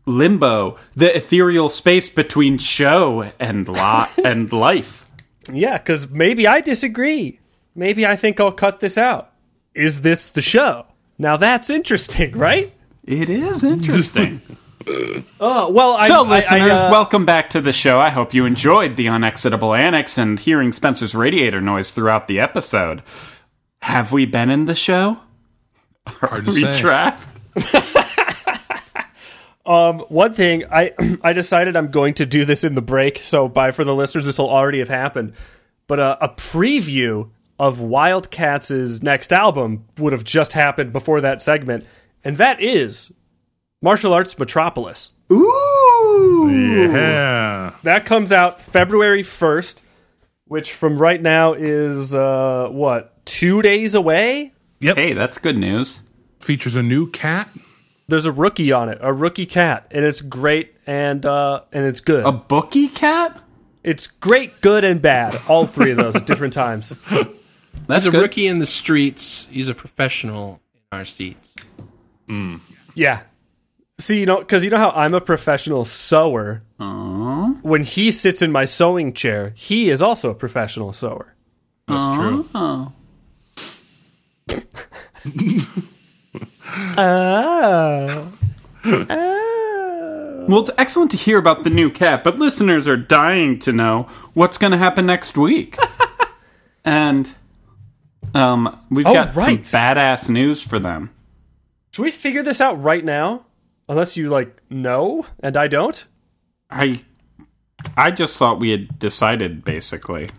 limbo, the ethereal space between show and lot and life. Yeah, because maybe I disagree. Maybe I think I'll cut this out. Is this the show? Now that's interesting, right? It is interesting. Oh well, I, so, I- I, listeners, uh, welcome back to the show. I hope you enjoyed the unexitable annex and hearing Spencer's radiator noise throughout the episode. Have we been in the show? Hard to we say. trapped? one thing I I decided I'm going to do this in the break. So, by for the listeners, this will already have happened. But uh, a preview of Wildcats' next album would have just happened before that segment, and that is Martial Arts Metropolis. Ooh. Yeah. That comes out February 1st, which from right now is uh what, 2 days away? Yep. Hey, that's good news. Features a new cat. There's a rookie on it, a rookie cat, and it's great and uh and it's good. A bookie cat? it's great, good and bad. All three of those at different times. That's He's a good. rookie in the streets. He's a professional in our seats. Yeah. See, you know, because you know how I'm a professional sewer. When he sits in my sewing chair, he is also a professional sewer. That's true. Well, it's excellent to hear about the new cat, but listeners are dying to know what's going to happen next week. and um, we've Oh, got right. some badass news for them. Should we figure this out right now? Unless you like know and I don't. I I just thought we had decided basically.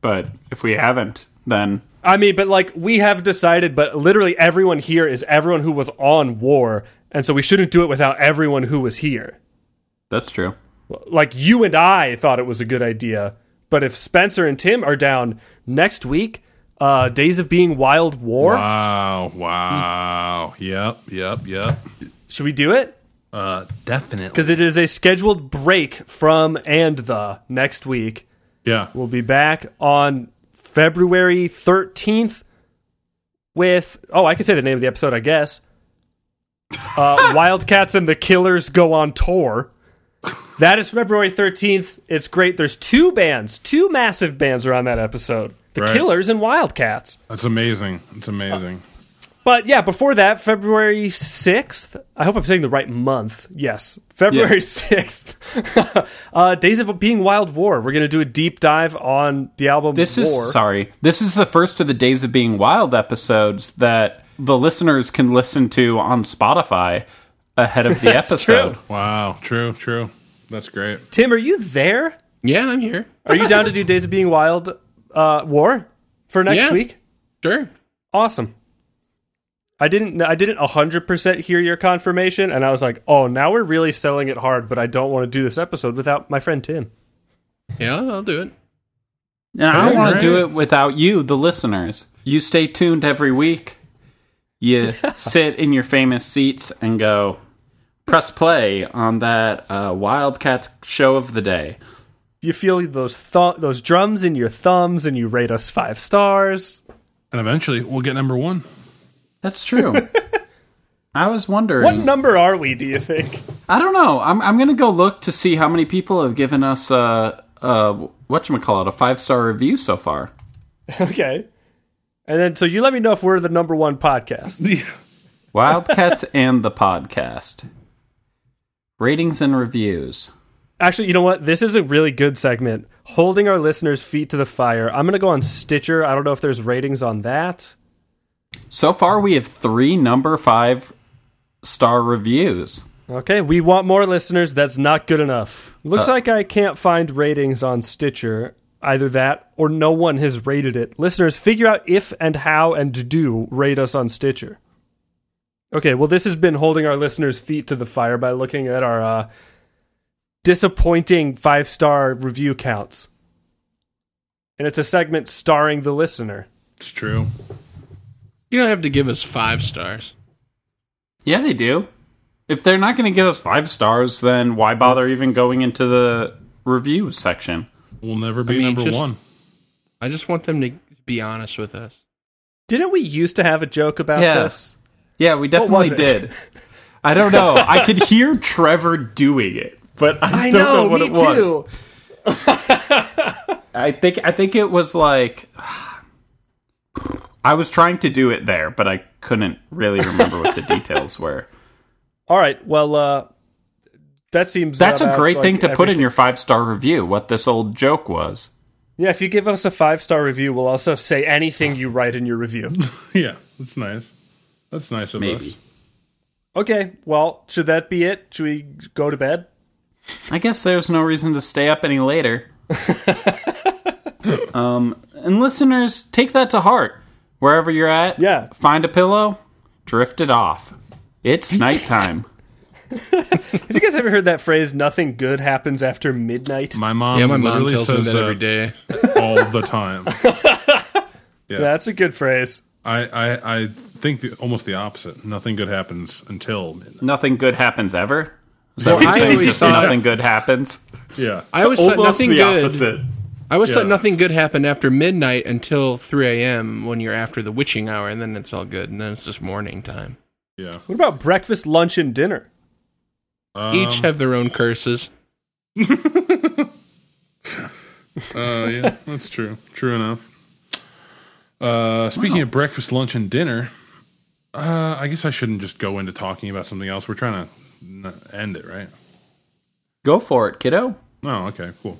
But if we haven't, then I mean, but like we have decided, but literally everyone here is everyone who was on war, and so we shouldn't do it without everyone who was here. that's true. Like you and I thought it was a good idea, but if Spencer and Tim are down next week, uh, Days of Being Wild War, Wow. Wow. Yep. Yep. Yep. should we do it? Uh, definitely. Because it is a scheduled break from and the next week. Yeah. We'll be back on February 13th with, oh, I can say the name of the episode, I guess. Uh, Wildcats and the Killers go on tour. That is February 13th. It's great. There's two bands, two massive bands are on that episode The Right. Killers and Wildcats. That's amazing. It's amazing. But yeah, before that, February 6th. I hope I'm saying the right month. Yes, February 6th. uh, Days of Being Wild War. We're going to do a deep dive on the album This War. is sorry. This is the first of the Days of Being Wild episodes that the listeners can listen to on Spotify ahead of the episode. true. Wow. True. True. That's great. Tim, are you there? Yeah, I'm here. Are you down to do Days of Being Wild uh, War for next Yeah. week? Sure. Awesome. I didn't. I didn't hundred percent hear your confirmation, and I was like, "Oh, now we're really selling it hard." But I don't want to do this episode without my friend Tim. Yeah, I'll do it. And I don't want to do it without you, the listeners. You stay tuned every week. You sit in your famous seats and go, press play on that uh, Wildcats show of the day. You feel those th- those drums in your thumbs, and you rate us five stars. And eventually we'll get number one. That's true. I was wondering. What number are we? Do you think? I don't know. I'm I'm gonna go look to see how many people have given us uh uh what call it a five star review so far. okay. And then, so you let me know if we're the number one podcast. Wildcats and the podcast. Ratings and reviews. Actually, you know what? This is a really good segment. Holding our listeners' feet to the fire. I'm going to go on Stitcher. I don't know if there's ratings on that. So far, we have three number five star reviews. Okay, we want more listeners. That's not good enough. Looks Uh, like I can't find ratings on Stitcher. Either that or no one has rated it. Listeners, figure out if and how and do rate us on Stitcher. Okay, well, this has been holding our listeners' feet to the fire by looking at our uh, disappointing five star review counts. And it's a segment starring the listener. It's true. You don't have to give us five stars. Yeah, they do. If they're not going to give us five stars, then why bother even going into the review section. We'll never be I mean, number just- one. I just want them to be honest with us. Didn't we used to have a joke about Yeah. this? Yeah, we definitely did. I don't know. I could hear Trevor doing it, but I, I don't know, know, what me it was. too. I think I think it was like I was trying to do it there, but I couldn't really remember what the details were. All right. Well, uh, that seems That's a great like thing to put in your five star review. What this old joke was. Yeah, if you give us a five star review, we'll also say anything you write in your review. Yeah, that's nice. That's nice of Maybe. us. okay. Well, should that be it? Should we go to bed? I guess there's no reason to stay up any later. um, and listeners, take that to heart. Wherever you're at, Yeah. find a pillow, drift it off. It's nighttime. Have you guys ever heard that phrase? Nothing good happens after midnight. My mom, yeah, my mom literally tells me says that every day. all the time. Yeah. That's a good phrase. I, I, I think the, almost the opposite. Nothing good happens until midnight. nothing good happens ever. Is that Well, I always Just thought- nothing good happens. Yeah. I always thought nothing the good. opposite. I always thought nothing good happened after midnight until 3 a.m. when you're after the witching hour, and then it's all good, and then it's just morning time. Yeah. What about breakfast, lunch, and dinner? Um, Each have their own curses. Uh, yeah, that's true. True enough. Uh, speaking of breakfast, lunch, and dinner, uh, I guess I shouldn't just go into talking about something else. We're trying to end it, right? Go for it, kiddo. Oh, okay, cool.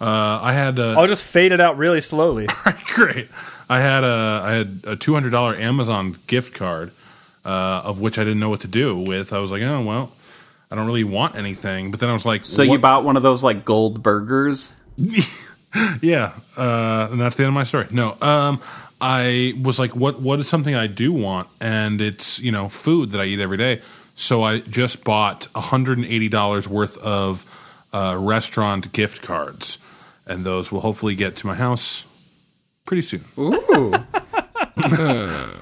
Uh, I had uh, I'll just fade it out really slowly. great. I had a I had a two hundred dollar Amazon gift card, uh, of which I didn't know what to do with. I was like, oh well, I don't really want anything. But then I was like, So you bought one of those like gold burgers? Yeah, uh, and that's the end of my story. No, um, I was like, what? What is something I do want? And it's you know food that I eat every day. So I just bought hundred and eighty dollars worth of uh, restaurant gift cards, and those will hopefully get to my house pretty soon. Ooh.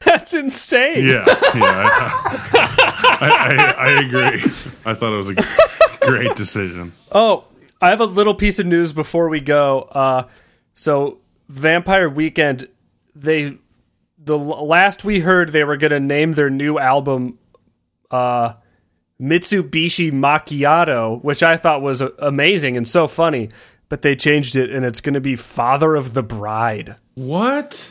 That's insane. Yeah, yeah, I, I, I, I agree. I thought it was a great decision. Oh, I have a little piece of news before we go. Uh, so, Vampire Weekend, they the last we heard, they were going to name their new album uh, Mitsubishi Macchiato, which I thought was amazing and so funny. But they changed it, and it's going to be Father of the Bride. What?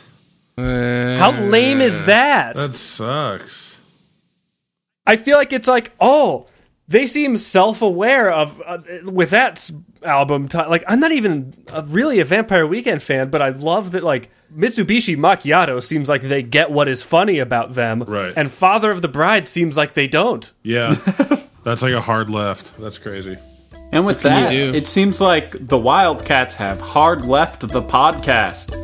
How lame is that? That sucks. I feel like it's like, oh, they seem self-aware of uh, with that album. T- like, I'm not even uh really a Vampire Weekend fan, but I love that like Mitsubishi Macchiato seems like they get what is funny about them, Right. And Father of the Bride seems like they don't. Yeah, that's like a hard left. That's crazy. And with that, it seems like the Wildcats have hard left the podcast.